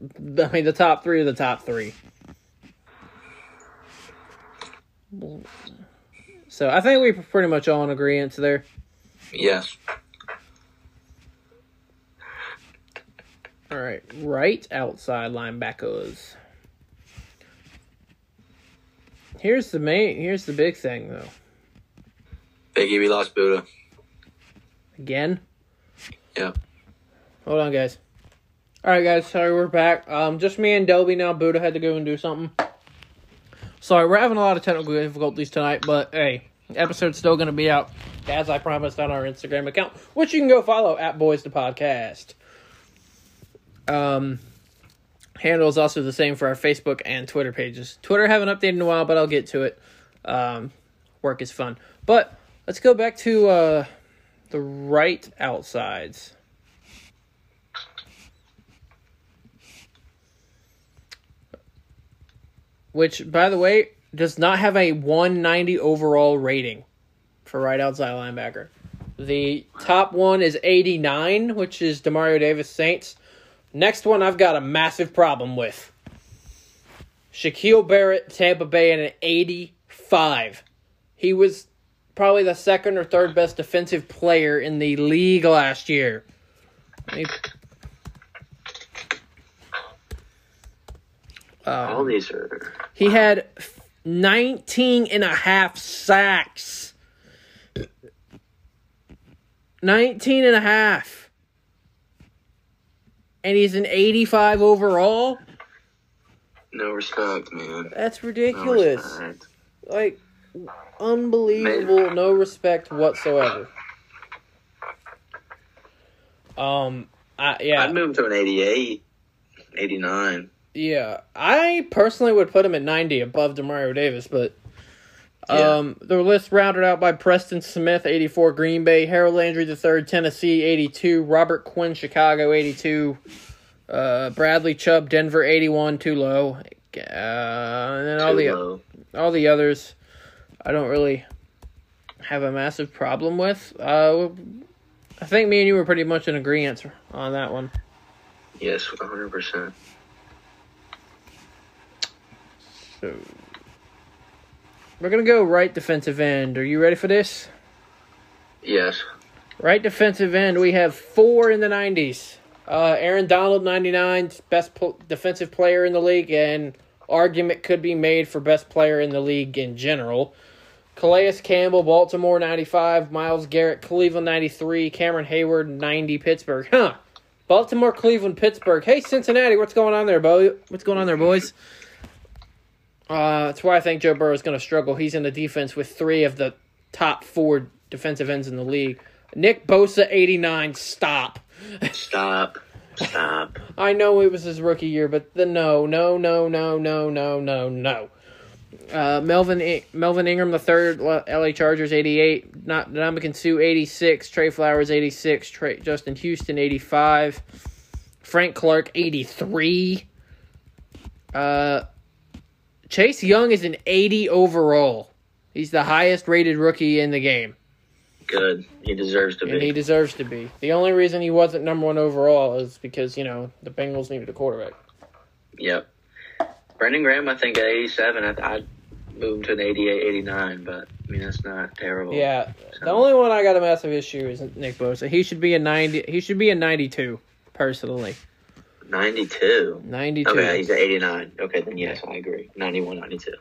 I mean the top three are the top three. So I think we're pretty much all in agreement there. Yes. All right, right outside linebackers. Here's the main. Here's the big thing, though. Biggie, we lost Buddha. Again. Yep. Hold on, guys. All right, guys. Sorry, we're back. Um, just me and Dobie now. Buddha had to go and do something. Sorry, we're having a lot of technical difficulties tonight, but hey, episode's still going to be out as I promised on our Instagram account, which you can go follow at Boys the Podcast. Um, handle is also the same for our Facebook and Twitter pages. Twitter haven't updated in a while, but I'll get to it. Um, work is fun, but let's go back to uh the right outsides. Which, by the way, does not have a 190 overall rating for right outside linebacker. The top one is 89, which is Demario Davis Saints. Next one I've got a massive problem with. Shaquille Barrett, Tampa Bay, at an 85. He was probably the second or third best defensive player in the league last year. All Um, these are. he had 19 and a half sacks. 19 and a half. And he's an 85 overall? No respect, man. That's ridiculous. respect. like unbelievable no respect whatsoever um I, yeah I'd move him to an 88, 89. Yeah i personally would put him at 90 above demario davis but Yeah. um the list rounded out by preston smith 84 green bay harold landry III, tennessee 82 robert quinn chicago 82 uh bradley chubb denver 81 too low uh and then all Too the low. all the others I don't really have a massive problem with. Uh, I think me and you were pretty much in agreement on that one. Yes, 100%. So we're gonna go right defensive end. Are you ready for this? Yes. Right defensive end. We have four in the nineties. Uh, Aaron Donald, ninety nine, best pl- defensive player in the league, and argument could be made for best player in the league in general. Calais Campbell, Baltimore, ninety five. Myles Garrett, Cleveland, ninety three. Cameron Heyward, ninety. Pittsburgh, huh? Baltimore, Cleveland, Pittsburgh. Hey, Cincinnati, what's going on there, boy? What's going on there, boys? Uh, that's why I think Joe Burrow is going to struggle. He's in the defense with three of the top four defensive ends in the league. Nick Bosa, 89. Stop. Stop. Stop. I know it was his rookie year, but the no, no, no, no, no, no, no, no. Uh, Melvin I- Melvin Ingram the third, L.A. Chargers 88. Not Ndamukong Suh 86. Trey Flowers 86. Trey, Justin Houston 85. Frank Clark 83. Uh, Chase Young is an 80 overall. He's the highest rated rookie in the game. Good. He deserves to And he deserves to be. The only reason he wasn't number one overall is because, you know, the Bengals needed a quarterback. Yep. Brandon Graham, I think at 87, I'd, I'd move him to an 88, 89, but I mean, that's not terrible. Yeah. The only one I got a massive issue is Nick Bosa. He should be a 90 he should be a 92 personally. 92. 92. Okay, he's at 89. Okay, then yes, I agree. 91, 92.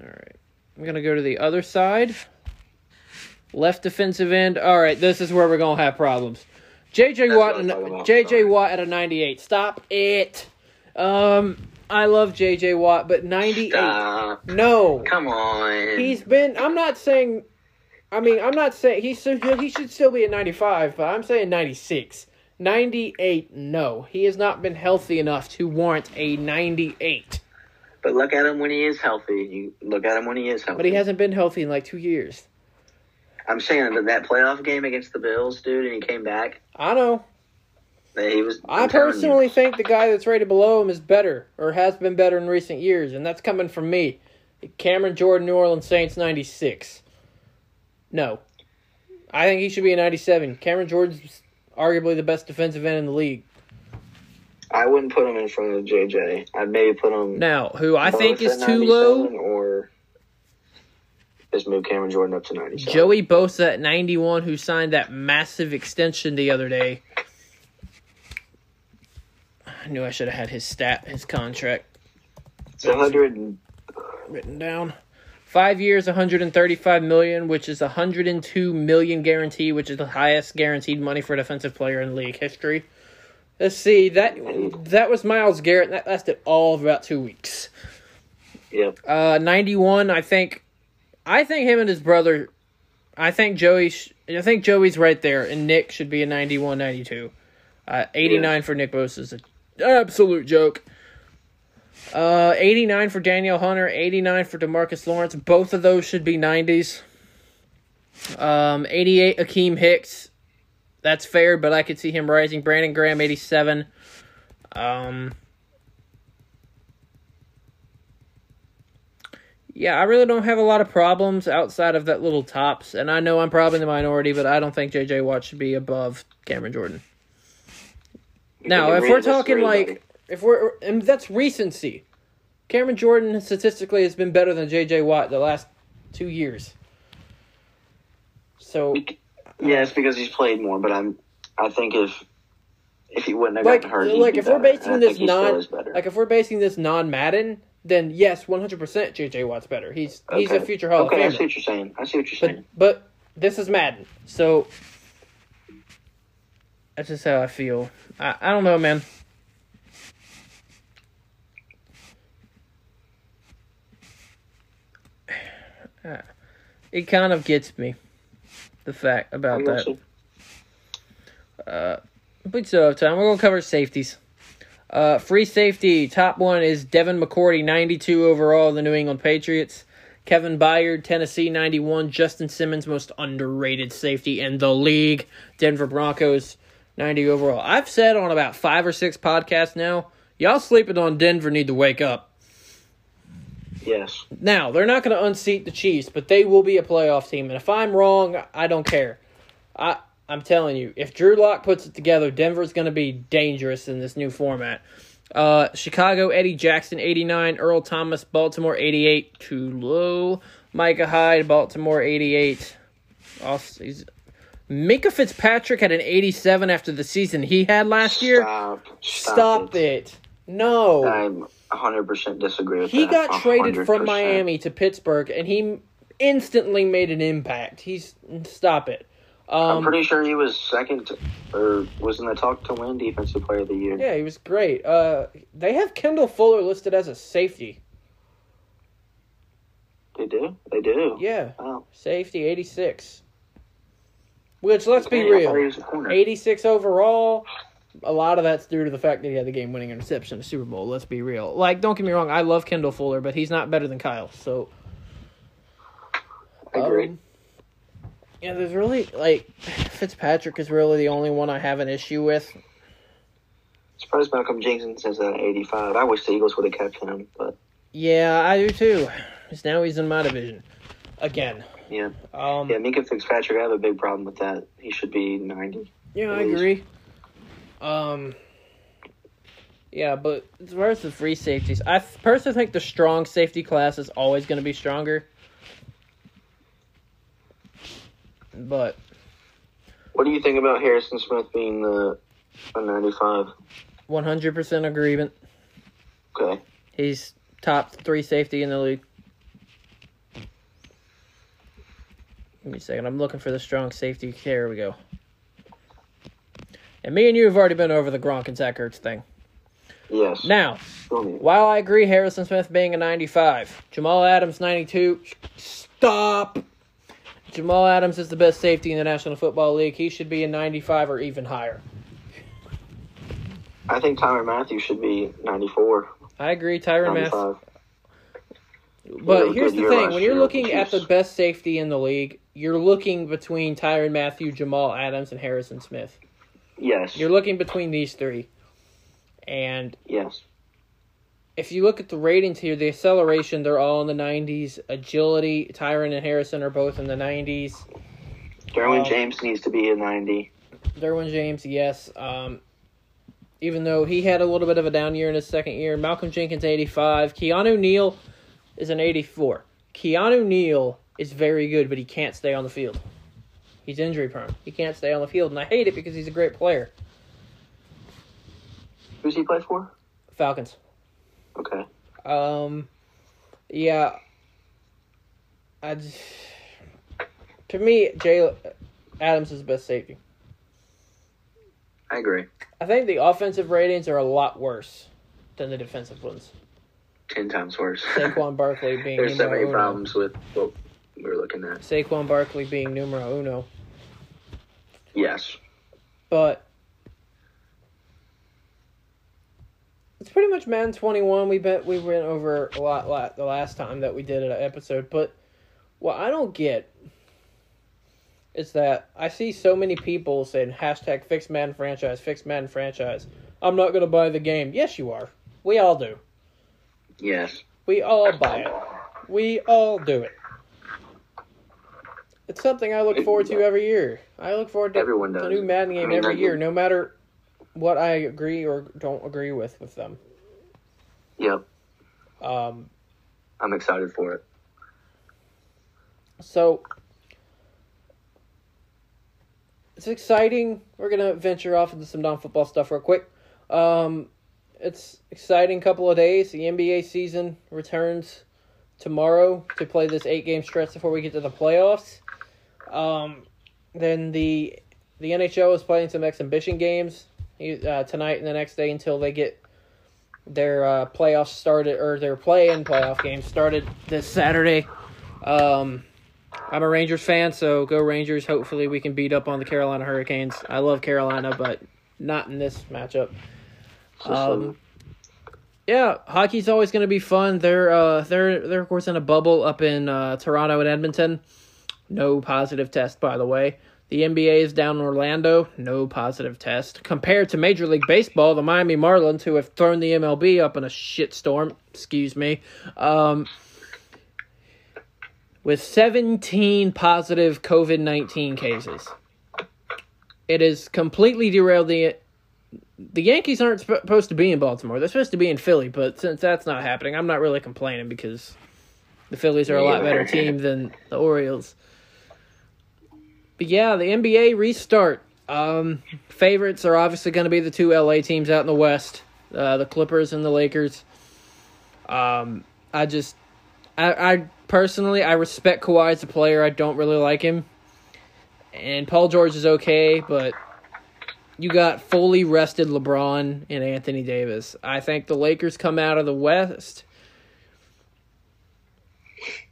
All right. I'm going to go to the other side. Left defensive end. All right, this is where we're going to have problems. JJ That's Watt what I'm talking about. JJ Sorry. Watt at a 98. Stop it. Um I love J.J. Watt, but 98. Stop. No. Come on. He's been. I'm not saying. I mean, I'm not saying he should. He should still be at 95, but I'm saying 96. 98. No, he has not been healthy enough to warrant a 98. But look at him when he is healthy. You look at him when he is healthy. But he hasn't been healthy in like two years. I'm saying that that playoff game against the Bills, dude, and he came back. I know. That he was. I I'm you. personally think the guy that's rated below him is better, or has been better in recent years, and that's coming from me. Cameron Jordan, New Orleans Saints, 96. No. I think he should be a 97. Cameron Jordan's arguably the best defensive end in the league. I wouldn't put him in front of JJ. I'd maybe put him. Now, who I think is too low, Or just move Cameron Jordan up to 97. Joey Bosa at 91, who signed that massive extension the other day. I knew I should have had his stat, his contract It's 100. written down. Five years, 135 million, which is 102 million guarantee, which is the highest guaranteed money for a defensive player in league history. Let's see that that was Myles Garrett. and That lasted all of about two weeks. Yep. Uh, 91. I think, I think him and his brother. I think Joey. Sh- I think Joey's right there, and Nick should be a 91, 92. Uh, 89 for Nick Bosa is an absolute joke. Uh, 89 for Danielle Hunter, 89 for Demarcus Lawrence. Both of those should be 90s. Um, 88 Akiem Hicks. That's fair, but I could see him rising. Brandon Graham, 87. Um, yeah, I really don't have a lot of problems outside of that little tops, and I know I'm probably in the minority, but I don't think JJ Watt should be above Cameron Jordan. Now, if we're talking like. If we're and that's recency. Cameron Jordan statistically has been better than JJ Watt the last two years. So Yeah, it's because he's played more, but I'm. I think if if he wouldn't have like gotten hurt, he'd like be if we're basing this think he still non better. like if we're basing this non Madden, then yes, one hundred percent JJ Watt's better. He's he's a future Hall okay, I see what you're saying. I see what you're But saying. but this is Madden, so that's just how I feel. I I don't know, man. It kind of gets me, the fact about I that. Uh, but still have time. We're gonna cover safeties. Uh, free safety top one is Devin McCourty, ninety-two overall, the New England Patriots. Kevin Byard, Tennessee, ninety-one. Justin Simmons, most underrated safety in the league. Denver Broncos, ninety overall. I've said on about five or six podcasts now, y'all sleeping on Denver need to wake up. Yes. Now, they're not going to unseat the Chiefs, but they will be a playoff team. And if I'm wrong, I don't care. I I'm telling you, if Drew Lock puts it together, Denver's going to be dangerous in this new format. Uh, Chicago, Eddie Jackson, 89. Earl Thomas, Baltimore, 88. Too low. Micah Hyde, Baltimore, 88. Also, Minkah Fitzpatrick had an 87 after the season he had last year. Stop. Stop, it. No. I'm 100% disagree with He that. He got traded from 100%. Miami to Pittsburgh, and he instantly made an impact. He's stop it. I'm Um, pretty sure he was second, to, or was in the talk to win Defensive Player of the Year. yeah, he was great. Uh, they have Kendall Fuller listed as a safety. They do. They do. Yeah, Wow. safety eighty six. Which let's be real, was a corner. eighty six overall. A lot of that's due to the fact that he had the game winning interception in the Super Bowl. Let's be real. Like, don't get me wrong, I love Kendall Fuller, but he's not better than Kyle. So I agree. Um, yeah, there's really like Fitzpatrick is really the only one I have an issue with. Surprised Malcolm Jenkins is at 85. I wish the Eagles would have kept him, but Yeah, I do too. 'Cause now he's in my division again. yeah. Um, Yeah, Minkah Fitzpatrick, I have a big problem with that. He should be 90. yeah, I least. agree. Um, yeah, but as far as the free safeties, I personally think the strong safety class is always going to be stronger. But What do you think about Harrison Smith being the a 95? 100% agreement. Okay. He's top three safety in the league. Give me a second. I'm looking for the strong safety. Here we go. And me and you have already been over the Gronk and Zach Ertz thing. Yes. Now, while I agree Harrison Smith being a 95, Jamal Adams 92, stop. Jamal Adams is the best safety in the National Football League. He should be a 95 or even higher. I think Tyron Matthews should be 94. I agree, Tyron Matthews. But here's the thing: when you're looking the at the best safety in the league, you're looking between Tyrann Mathieu, Jamal Adams, and Harrison Smith. Yes. You're looking between these three, and yes. if you look at the ratings here, the acceleration, they're all in the 90s. Agility, Tyrann and Harrison are both in the 90s. Derwin Um, James needs to be a 90. Derwin James, yes. Um, even though he had a little bit of a down year in his second year. Malcolm Jenkins, 85. Keanu Neal is an 84. Keanu Neal is very good, but he can't stay on the field. He's injury prone. He can't stay on the field, and I hate it because he's a great player. Who's he play for? Falcons. Okay. Um, yeah. I just, to me, Jay Adams is the best safety. I agree. I think the offensive ratings are a lot worse than the defensive ones. 10 times worse. Saquon Barkley being There's so many uno. problems with what we were looking at. Saquon Barkley being numero uno. Yes. But it's pretty much Madden 21. We bet we went over a lot, lot the last time that we did an episode. But what I don't get is that I see so many people saying hashtag fix Madden franchise, fix Madden franchise. I'm not going to buy the game. Yes, you are. We all do. Yes. We all buy it. We all do it. It's something I look forward to every year. I look forward to Everyone does. a new Madden game I mean, every year, no matter what I agree or don't agree with with them. Yep. Um, I'm excited for it. so it's exciting. We're gonna venture off into some non-football stuff real quick. Um, it's exciting couple of days. The NBA season returns tomorrow to play this eight-game stretch before we get to the playoffs. Um, then the the NHL is playing some exhibition games uh, tonight and the next day until they get their uh, playoffs started or their play-in playoff games started this Saturday. Um, I'm a Rangers fan, so go Rangers. Hopefully, we can beat up on the Carolina Hurricanes. I love Carolina, but not in this matchup. Um, yeah, hockey's always going to be fun. They're uh, they're they're of course in a bubble up in uh, Toronto and Edmonton. No positive test, by the way. The NBA is down in Orlando. No positive test. Compared to Major League Baseball, the Miami Marlins, who have thrown the MLB up in a shitstorm, excuse me, um, with 17 positive COVID 19 cases. It has completely derailed the the Yankees aren't supposed to be in Baltimore. They're supposed to be in Philly, but since that's not happening, I'm not really complaining because the Phillies are a lot better team than the Orioles. But yeah, the NBA restart. Um, favorites are obviously going to be the two LA teams out in the West, uh, the Clippers and the Lakers. Um, I just, I, I personally, I respect Kawhi as a player. I don't really like him, and Paul George is okay, but you got fully rested LeBron and Anthony Davis. I think the Lakers come out of the West.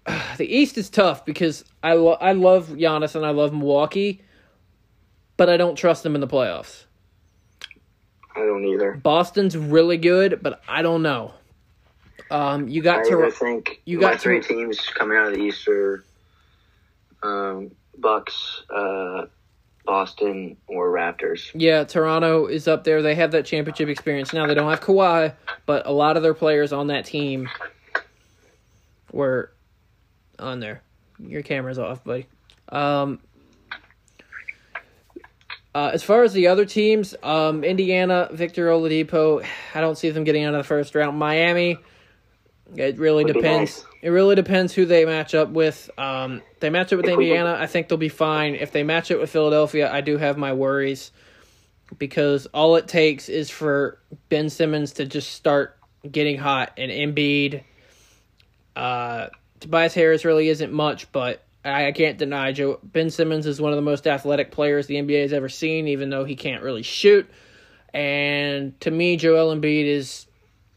The East is tough because I lo- I love Giannis and I love Milwaukee, but I don't trust them in the playoffs. I don't either. Boston's really good, but I don't know. Um, you got I to think you got three to- teams coming out of the East are um, Bucks, uh, Boston, or Raptors. Yeah, Toronto is up there. They have that championship experience. Now they don't have Kawhi, but a lot of their players on that team were on there. Your camera's off, buddy. Um, uh, as far as the other teams, um, Indiana, Victor Oladipo, I don't see them getting out of the first round. Miami, it really depends. It really depends who they match up with. Um, they match up with Indiana, I think they'll be fine. If they match it with Philadelphia, I do have my worries because all it takes is for Ben Simmons to just start getting hot and Embiid. Uh, Tobias Harris really isn't much, but I, can't deny Joe Ben Simmons is one of the most athletic players the NBA has ever seen, even though he can't really shoot. And to me, Joel Embiid is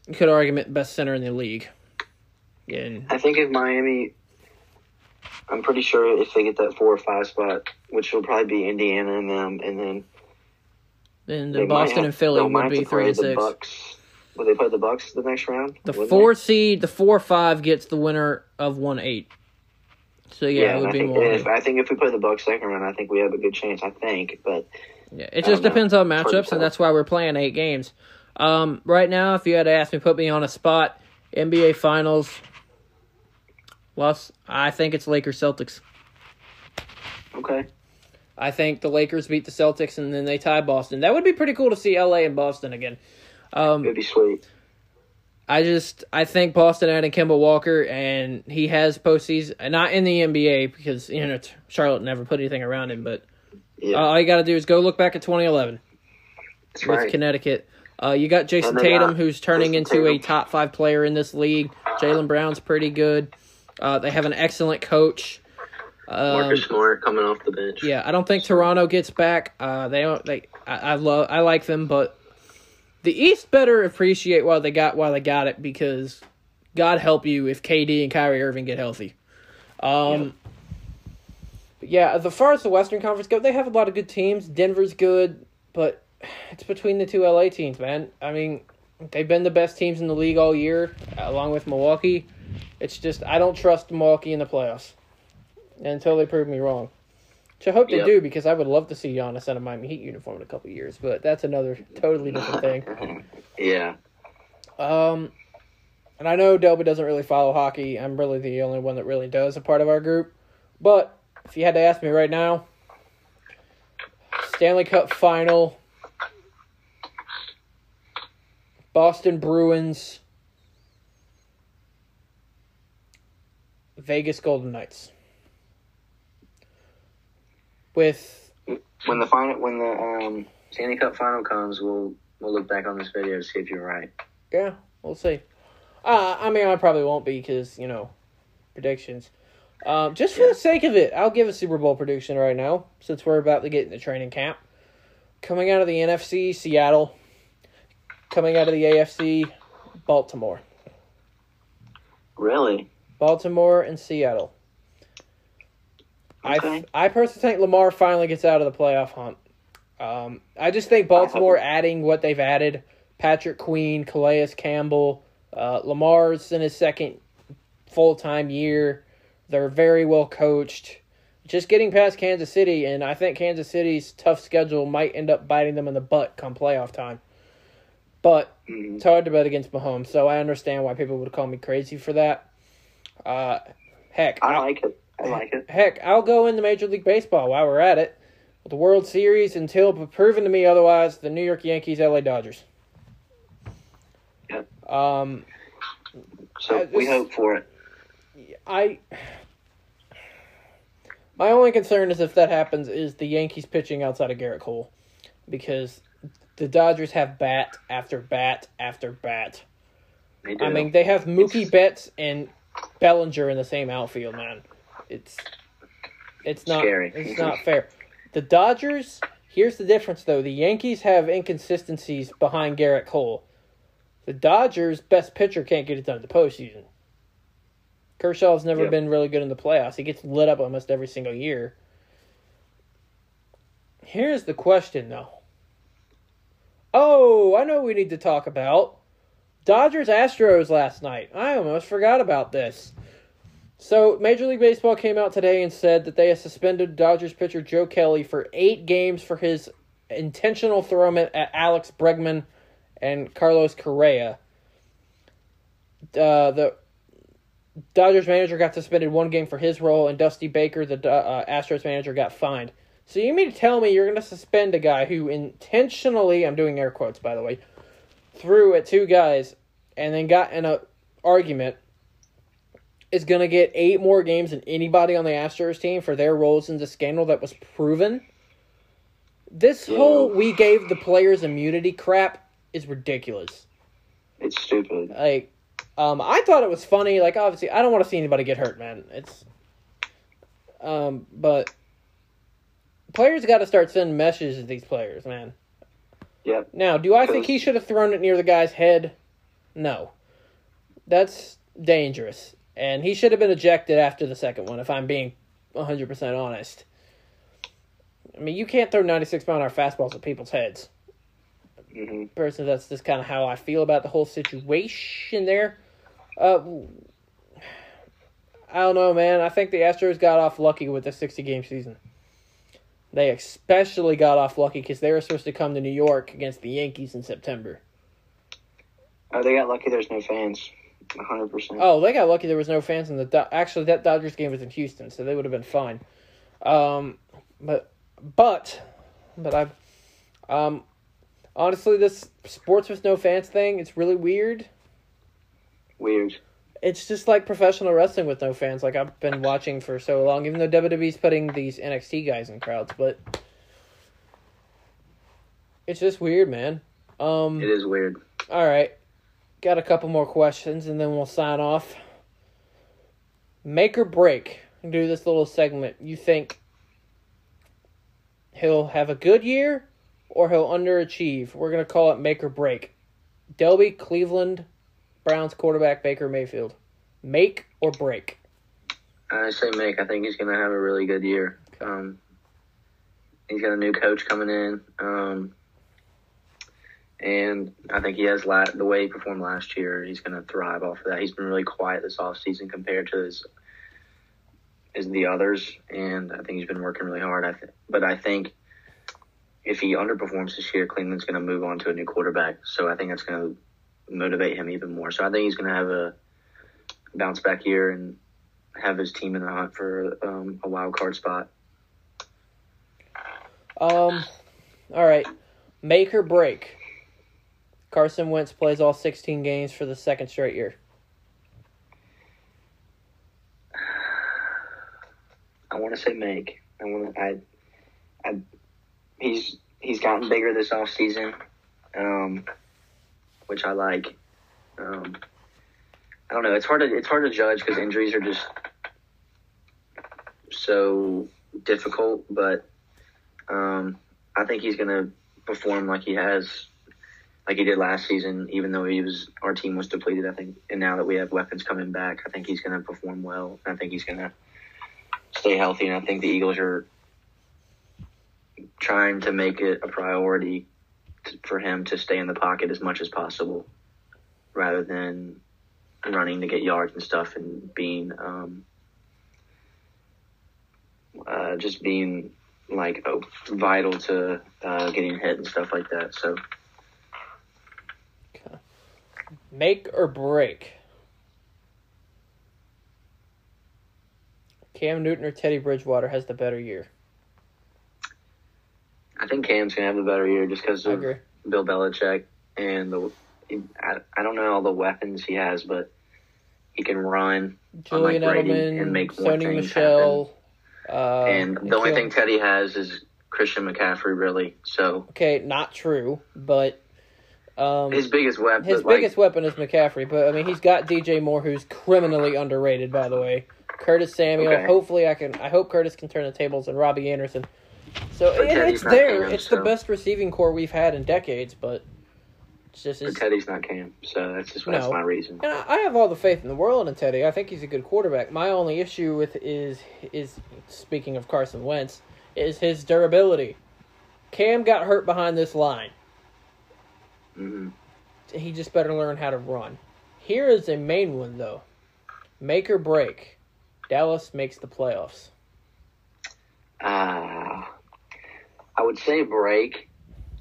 you could argue best center in the league. And I think if Miami, I'm pretty sure if they get that four or five spot, which will probably be Indiana and them, and then then the Boston have- and Philly would be three and the six. Bucks. Will they play the Bucks the next round? The Wouldn't four seed, the four or five gets the winner of one eight. So they? yeah, it would I be think more. if, I think if we play the Bucks second round, I think we have a good chance. I think, but Yeah, it just don't know. depends on It's hard to matchups, and that's why we're playing eight games. Um, right now, if you had to ask me, put me on a spot, NBA Finals. Los, I think it's Lakers Celtics. okay. I think the Lakers beat the Celtics, and then they tie Boston. That would be pretty cool to see LA and Boston again. Um, It'd be sweet. I just I think Boston added Kemba Walker, and he has postseason, not in the NBA because you know Charlotte never put anything around him, but Yeah, uh, all you got to do is go look back at 2011. that's with right. Connecticut. Uh, you got Jayson Tatum, who's turning Jason into a top five player in this league. Jaylen Brown's pretty good. Uh, they have an excellent coach. Um, Marcus Smart coming off the bench. yeah, I don't think Toronto gets back. Uh, they don't. They I, I love. I like them, but the East better appreciate why they got why they got it because God help you if KD and Kyrie Irving get healthy. Um, but yeah, as far as the Western Conference go, they have a lot of good teams. Denver's good, but it's between the two LA teams, man. I mean, they've been the best teams in the league all year, along with Milwaukee. It's just I don't trust Milwaukee in the playoffs until they prove me wrong. Which I hope they Yep. do because I would love to see Giannis in a Miami Heat uniform in a couple years, but that's another totally different thing. yeah. Um, and I know Delby doesn't really follow hockey. I'm really the only one that really does, a part of our group. But if you had to ask me right now, Stanley Cup final, Boston Bruins, Vegas Golden Knights. With When the final, when the um, Stanley Cup final comes, we'll we'll look back on this video to see if you're right. Yeah, we'll see. Uh, I mean, I probably won't be because you know, predictions. Um, just for the sake of it, I'll give a Super Bowl prediction right now since we're about to get into training camp. Coming out of the NFC, Seattle. Coming out of the AFC, Baltimore. Really? Baltimore and Seattle. Okay. I I personally think Lamar finally gets out of the playoff hunt. Um, I just think Baltimore adding what they've added, Patrick Queen, Calais Campbell, uh, Lamar's in his second full time year. They're very well coached. Just getting past Kansas City, and I think Kansas City's tough schedule might end up biting them in the butt come playoff time. But Mhm. it's hard to bet against Mahomes, so I understand why people would call me crazy for that. Uh, heck, I like it. I like it. Heck, I'll go into Major League Baseball while we're at it. With the World Series until proven to me otherwise, the New York Yankees, LA Dodgers. Yep. Um, So Uh, we hope for it. I. My only concern is if that happens is the Yankees pitching outside of Gerrit Cole, because the Dodgers have bat after bat after bat. They do. I mean, they have Mookie It's- Betts and Bellinger in the same outfield, man. It's it's not Scary. it's not fair. The Dodgers, here's the difference though. The Yankees have inconsistencies behind Gerrit Cole. The Dodgers' best pitcher can't get it done in the postseason. Kershaw's never Yep. been really good in the playoffs. He gets lit up almost every single year. Here's the question though. Oh, I know what we need to talk about. Dodgers Astros last night. I almost forgot about this. So, Major League Baseball came out today and said that they have suspended Dodgers pitcher Joe Kelly for eight games for his intentional throw at Alex Bregman and Carlos Correa. Uh, the Dodgers manager got suspended one game for his role, and Dusty Baker, the uh, Astros manager, got fined. So you mean to tell me you're going to suspend a guy who intentionally, I'm doing air quotes by the way, threw at two guys and then got in a argument is going to get eight more games than anybody on the Astros team for their roles in the scandal that was proven. This Yeah. whole we gave the players immunity crap is ridiculous. It's stupid. Like, um, I thought it was funny. Like, obviously, I don't want to see anybody get hurt, man. It's, um, but players got to start sending messages to these players, man. Yep. Now, do I think he should have thrown it near the guy's head? No. That's dangerous. And he should have been ejected after the second one, if I'm being 100% honest. I mean, you can't throw 96 mile an hour fastballs at people's heads. hmm Personally, that's just kind of how I feel about the whole situation there. Uh, I don't know, man. I think the Astros got off lucky with the 60 game season. They especially got off lucky because they were supposed to come to New York against the Yankees in September. Oh, they got lucky. There's no fans. Hundred percent. Oh, they got lucky there was no fans in the. Do- Actually, that Dodgers game was in Houston, so they would have been fine. Um, but, but, but I, um, honestly, this sports with no fans thing, it's really weird. Weird. It's just like professional wrestling with no fans. Like I've been watching for so long, even though WWE's putting these NXT guys in crowds, but it's just weird, man. Um, It is weird. all right, got a couple more questions, and then we'll sign off. Make or break. Do this little segment. You think he'll have a good year, or he'll underachieve? We're gonna call it make or break. Delby, Cleveland, Browns quarterback Baker Mayfield. Make or break. I say Mick. I think he's going to have a really good year. Um, he's got a new coach coming in, um, and I think he has la- the way he performed last year. He's going to thrive off of that. He's been really quiet this offseason compared to his as the others, and I think he's been working really hard. I th- but I think if he underperforms this year, Cleveland's going to move on to a new quarterback. So I think that's going to motivate him even more. So I think he's going to have a bounce back year and have his team in the hunt for um, a wild card spot. Um, all right. Make or break. Carson Wentz plays all 16 games for the second straight year. I want to say make. I want to. I, I. He's he's gotten bigger this off season, um, which I like. Um, I don't know. It's hard to it's hard to judge because injuries are just so difficult. But um, I think he's gonna perform like he has, like he did last season. Even though he was our team was depleted, I think, and now that we have weapons coming back, I think he's gonna perform well. I think he's gonna stay healthy, and I think the Eagles are trying to make it a priority t- for him to stay in the pocket as much as possible, rather than running to get yards and stuff, and being um, uh, just being like oh, vital to uh, getting hit and stuff like that. So Make or break. Cam Newton or Teddy Bridgewater has the better year. I think Cam's gonna have the better year just because of. Bill Belichick and the. I, I don't know all the weapons he has, but he can run. Julian Edelman, and make Sony Michel. Uh, and the only thing Teddy has is Christian McCaffrey, really. So Okay, not true, but um, his biggest weapon, His like, biggest weapon is McCaffrey, but I mean he's got DJ Moore, who's criminally underrated, by the way. Curtis Samuel. Okay. Hopefully, I can. I hope Curtis can turn the tables, and Robbie Anderson. So Teddy's it's there. Cam, it's the best receiving corps we've had in decades, but it's just. but Teddy's not Cam, so that's just that's my reason. and I I have all the faith in the world in Teddy. I think he's a good quarterback. My only issue with is is speaking of Carson Wentz is his durability. Cam got hurt behind this line. Hmm he just better learn how to run. Here is a main one though. Make or break. Dallas makes the playoffs. Uh, I would say break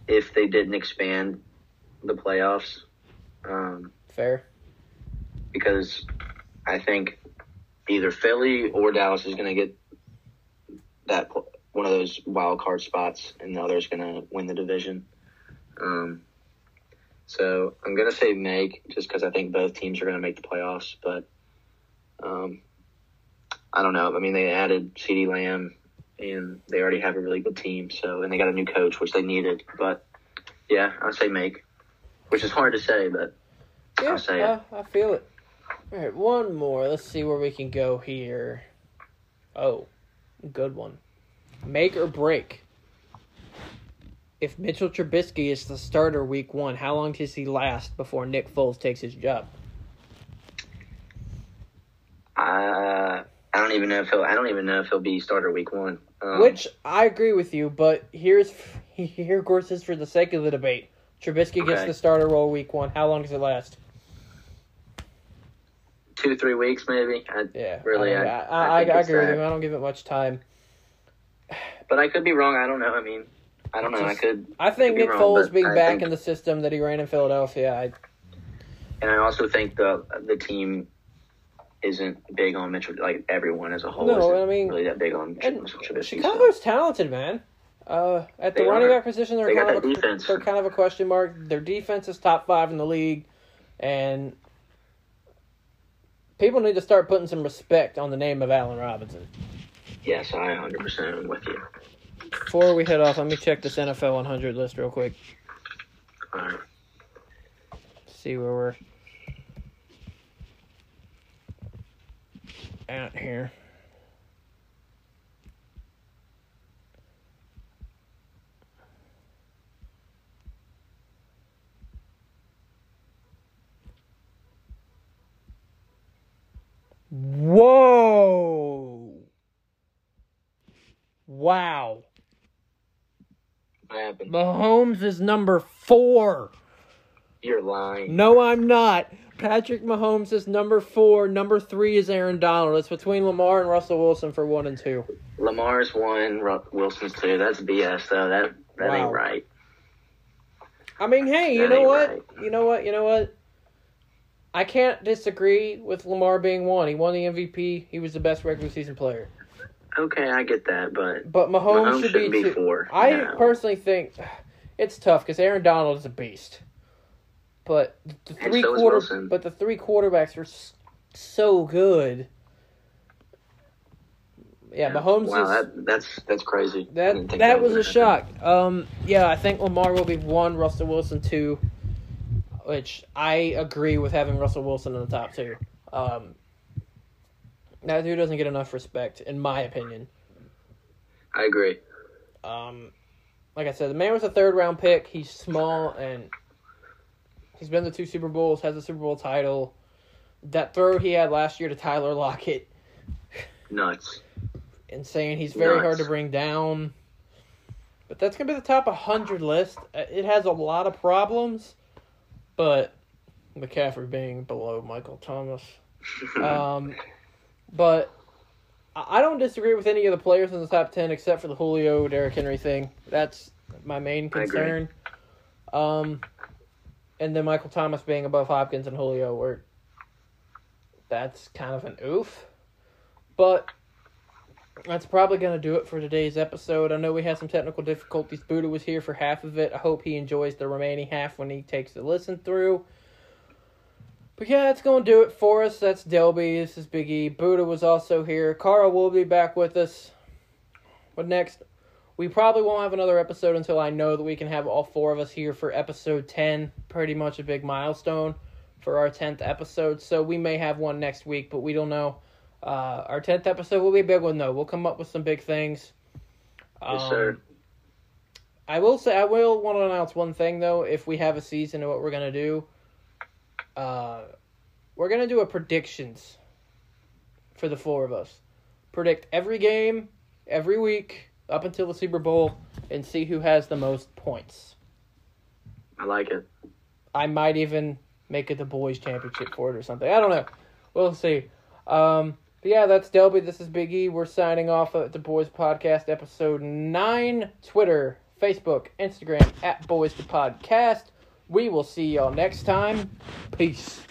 if they didn't expand the playoffs, um, Fair. because I think either Philly or Dallas is going to get that one of those wild card spots, and the other is going to win the division. Um, so I'm going to say make just because I think both teams are going to make the playoffs, but um, I don't know. I mean, they added CeeDee Lamb, and they already have a really good team. So, and they got a new coach, which they needed. But yeah, I'd say make, which is hard to say, but Yeah, I'll say I, it. I feel it. All right, one more. Let's see where we can go here. Oh, good one. Make or break. If Mitchell Trubisky is the starter week one, how long does he last before Nick Foles takes his job? Uh, I don't even know if he'll. I don't even know if he'll be starter week one. Um, Which I agree with you, but here's here, of course, is for the sake of the debate. Trubisky gets the starter role week one. How long does it last? two, three weeks maybe. I, Yeah, Really, I, I- I, I I, I, think it's agree with you. I don't give it much time. But I could be wrong. I don't know. I mean, I don't know. I could. I think Nick wrong, Foles being I back think- in the system that he ran in Philadelphia, I, And I also think the the team isn't big on Mitchell. Like everyone as a whole No, isn't I mean- really that big on Mitchell Trubisky. so- Chicago's talented, man. Uh, at the They running are. back position, they're They kind of a, defense. they're kind of a question mark. Their defense is top five in the league, and people need to start putting some respect on the name of Allen Robinson. Yes, I 100 percent am with you. Before we head off, let me check this NFL 100 list real quick. All right. See where we're at here. Whoa! Wow. What happened? Mahomes is number four. You're lying. No, I'm not. Patrick Mahomes is number four. Number three is Aaron Donald. It's between Lamar and Russell Wilson for one and two. Lamar's one, Ru- Wilson's two. That's BS though. That that Wow. ain't right. I mean, hey, you That know what? right. You know what? You know what? I can't disagree with Lamar being one. He won the MVP. He was the best regular season player. Okay, I get that, but But Mahomes, Mahomes should shouldn't be, be four. I personally think it's tough because Aaron Donald is a beast. But the three so quarter, but the three quarterbacks are so good. Yeah, Mahomes Wow, is that, that's that's crazy. I That that was a shock. Um, yeah, I think Lamar will be one, Russell Wilson two, which I agree with having Russell Wilson in the top two. Um, that dude doesn't get enough respect, in my opinion. I agree. Um, like I said, the man was a third round pick. He's small and he's been to two Super Bowls, has a Super Bowl title. That throw he had last year to Tyler Lockett, Nuts. insane. He's very Nuts. hard to bring down. But that's gonna be the top 100 list. Uh, It has a lot of problems, but McCaffrey being below Michael Thomas. Um, but I don't disagree with any of the players in the top 10 except for the Julio Derrick Henry thing. That's my main concern. Um, and then Michael Thomas being above Hopkins and Julio, where that's kind of an oof. But that's probably going to do it for today's episode. I know we had some technical difficulties. Buddha was here for half of it. I hope he enjoys the remaining half when he takes the listen through. But yeah, that's going to do it for us. That's Delby. This is Big E. Buddha was also here. Carl will be back with us. What next? We probably won't have another episode until I know that we can have all four of us here for episode 10. Pretty much a big milestone for our 10th episode. So we may have one next week, but we don't know. Uh, our 10th episode will be a big one, though. We'll come up with some big things. Yes, Um, sir. I will say, I will want to announce one thing, though. If we have a season of what we're going to do, uh, we're going to do a predictions for the four of us. Predict every game, every week, up until the Super Bowl, and see who has the most points. I like it. I might even make it the boys' championship for it or something. I don't know. We'll see. Um, but yeah, that's Delby. This is Big E. We're signing off at the Boys Podcast, episode nine. Twitter, Facebook, Instagram at Boys the Podcast. We will see y'all next time. Peace.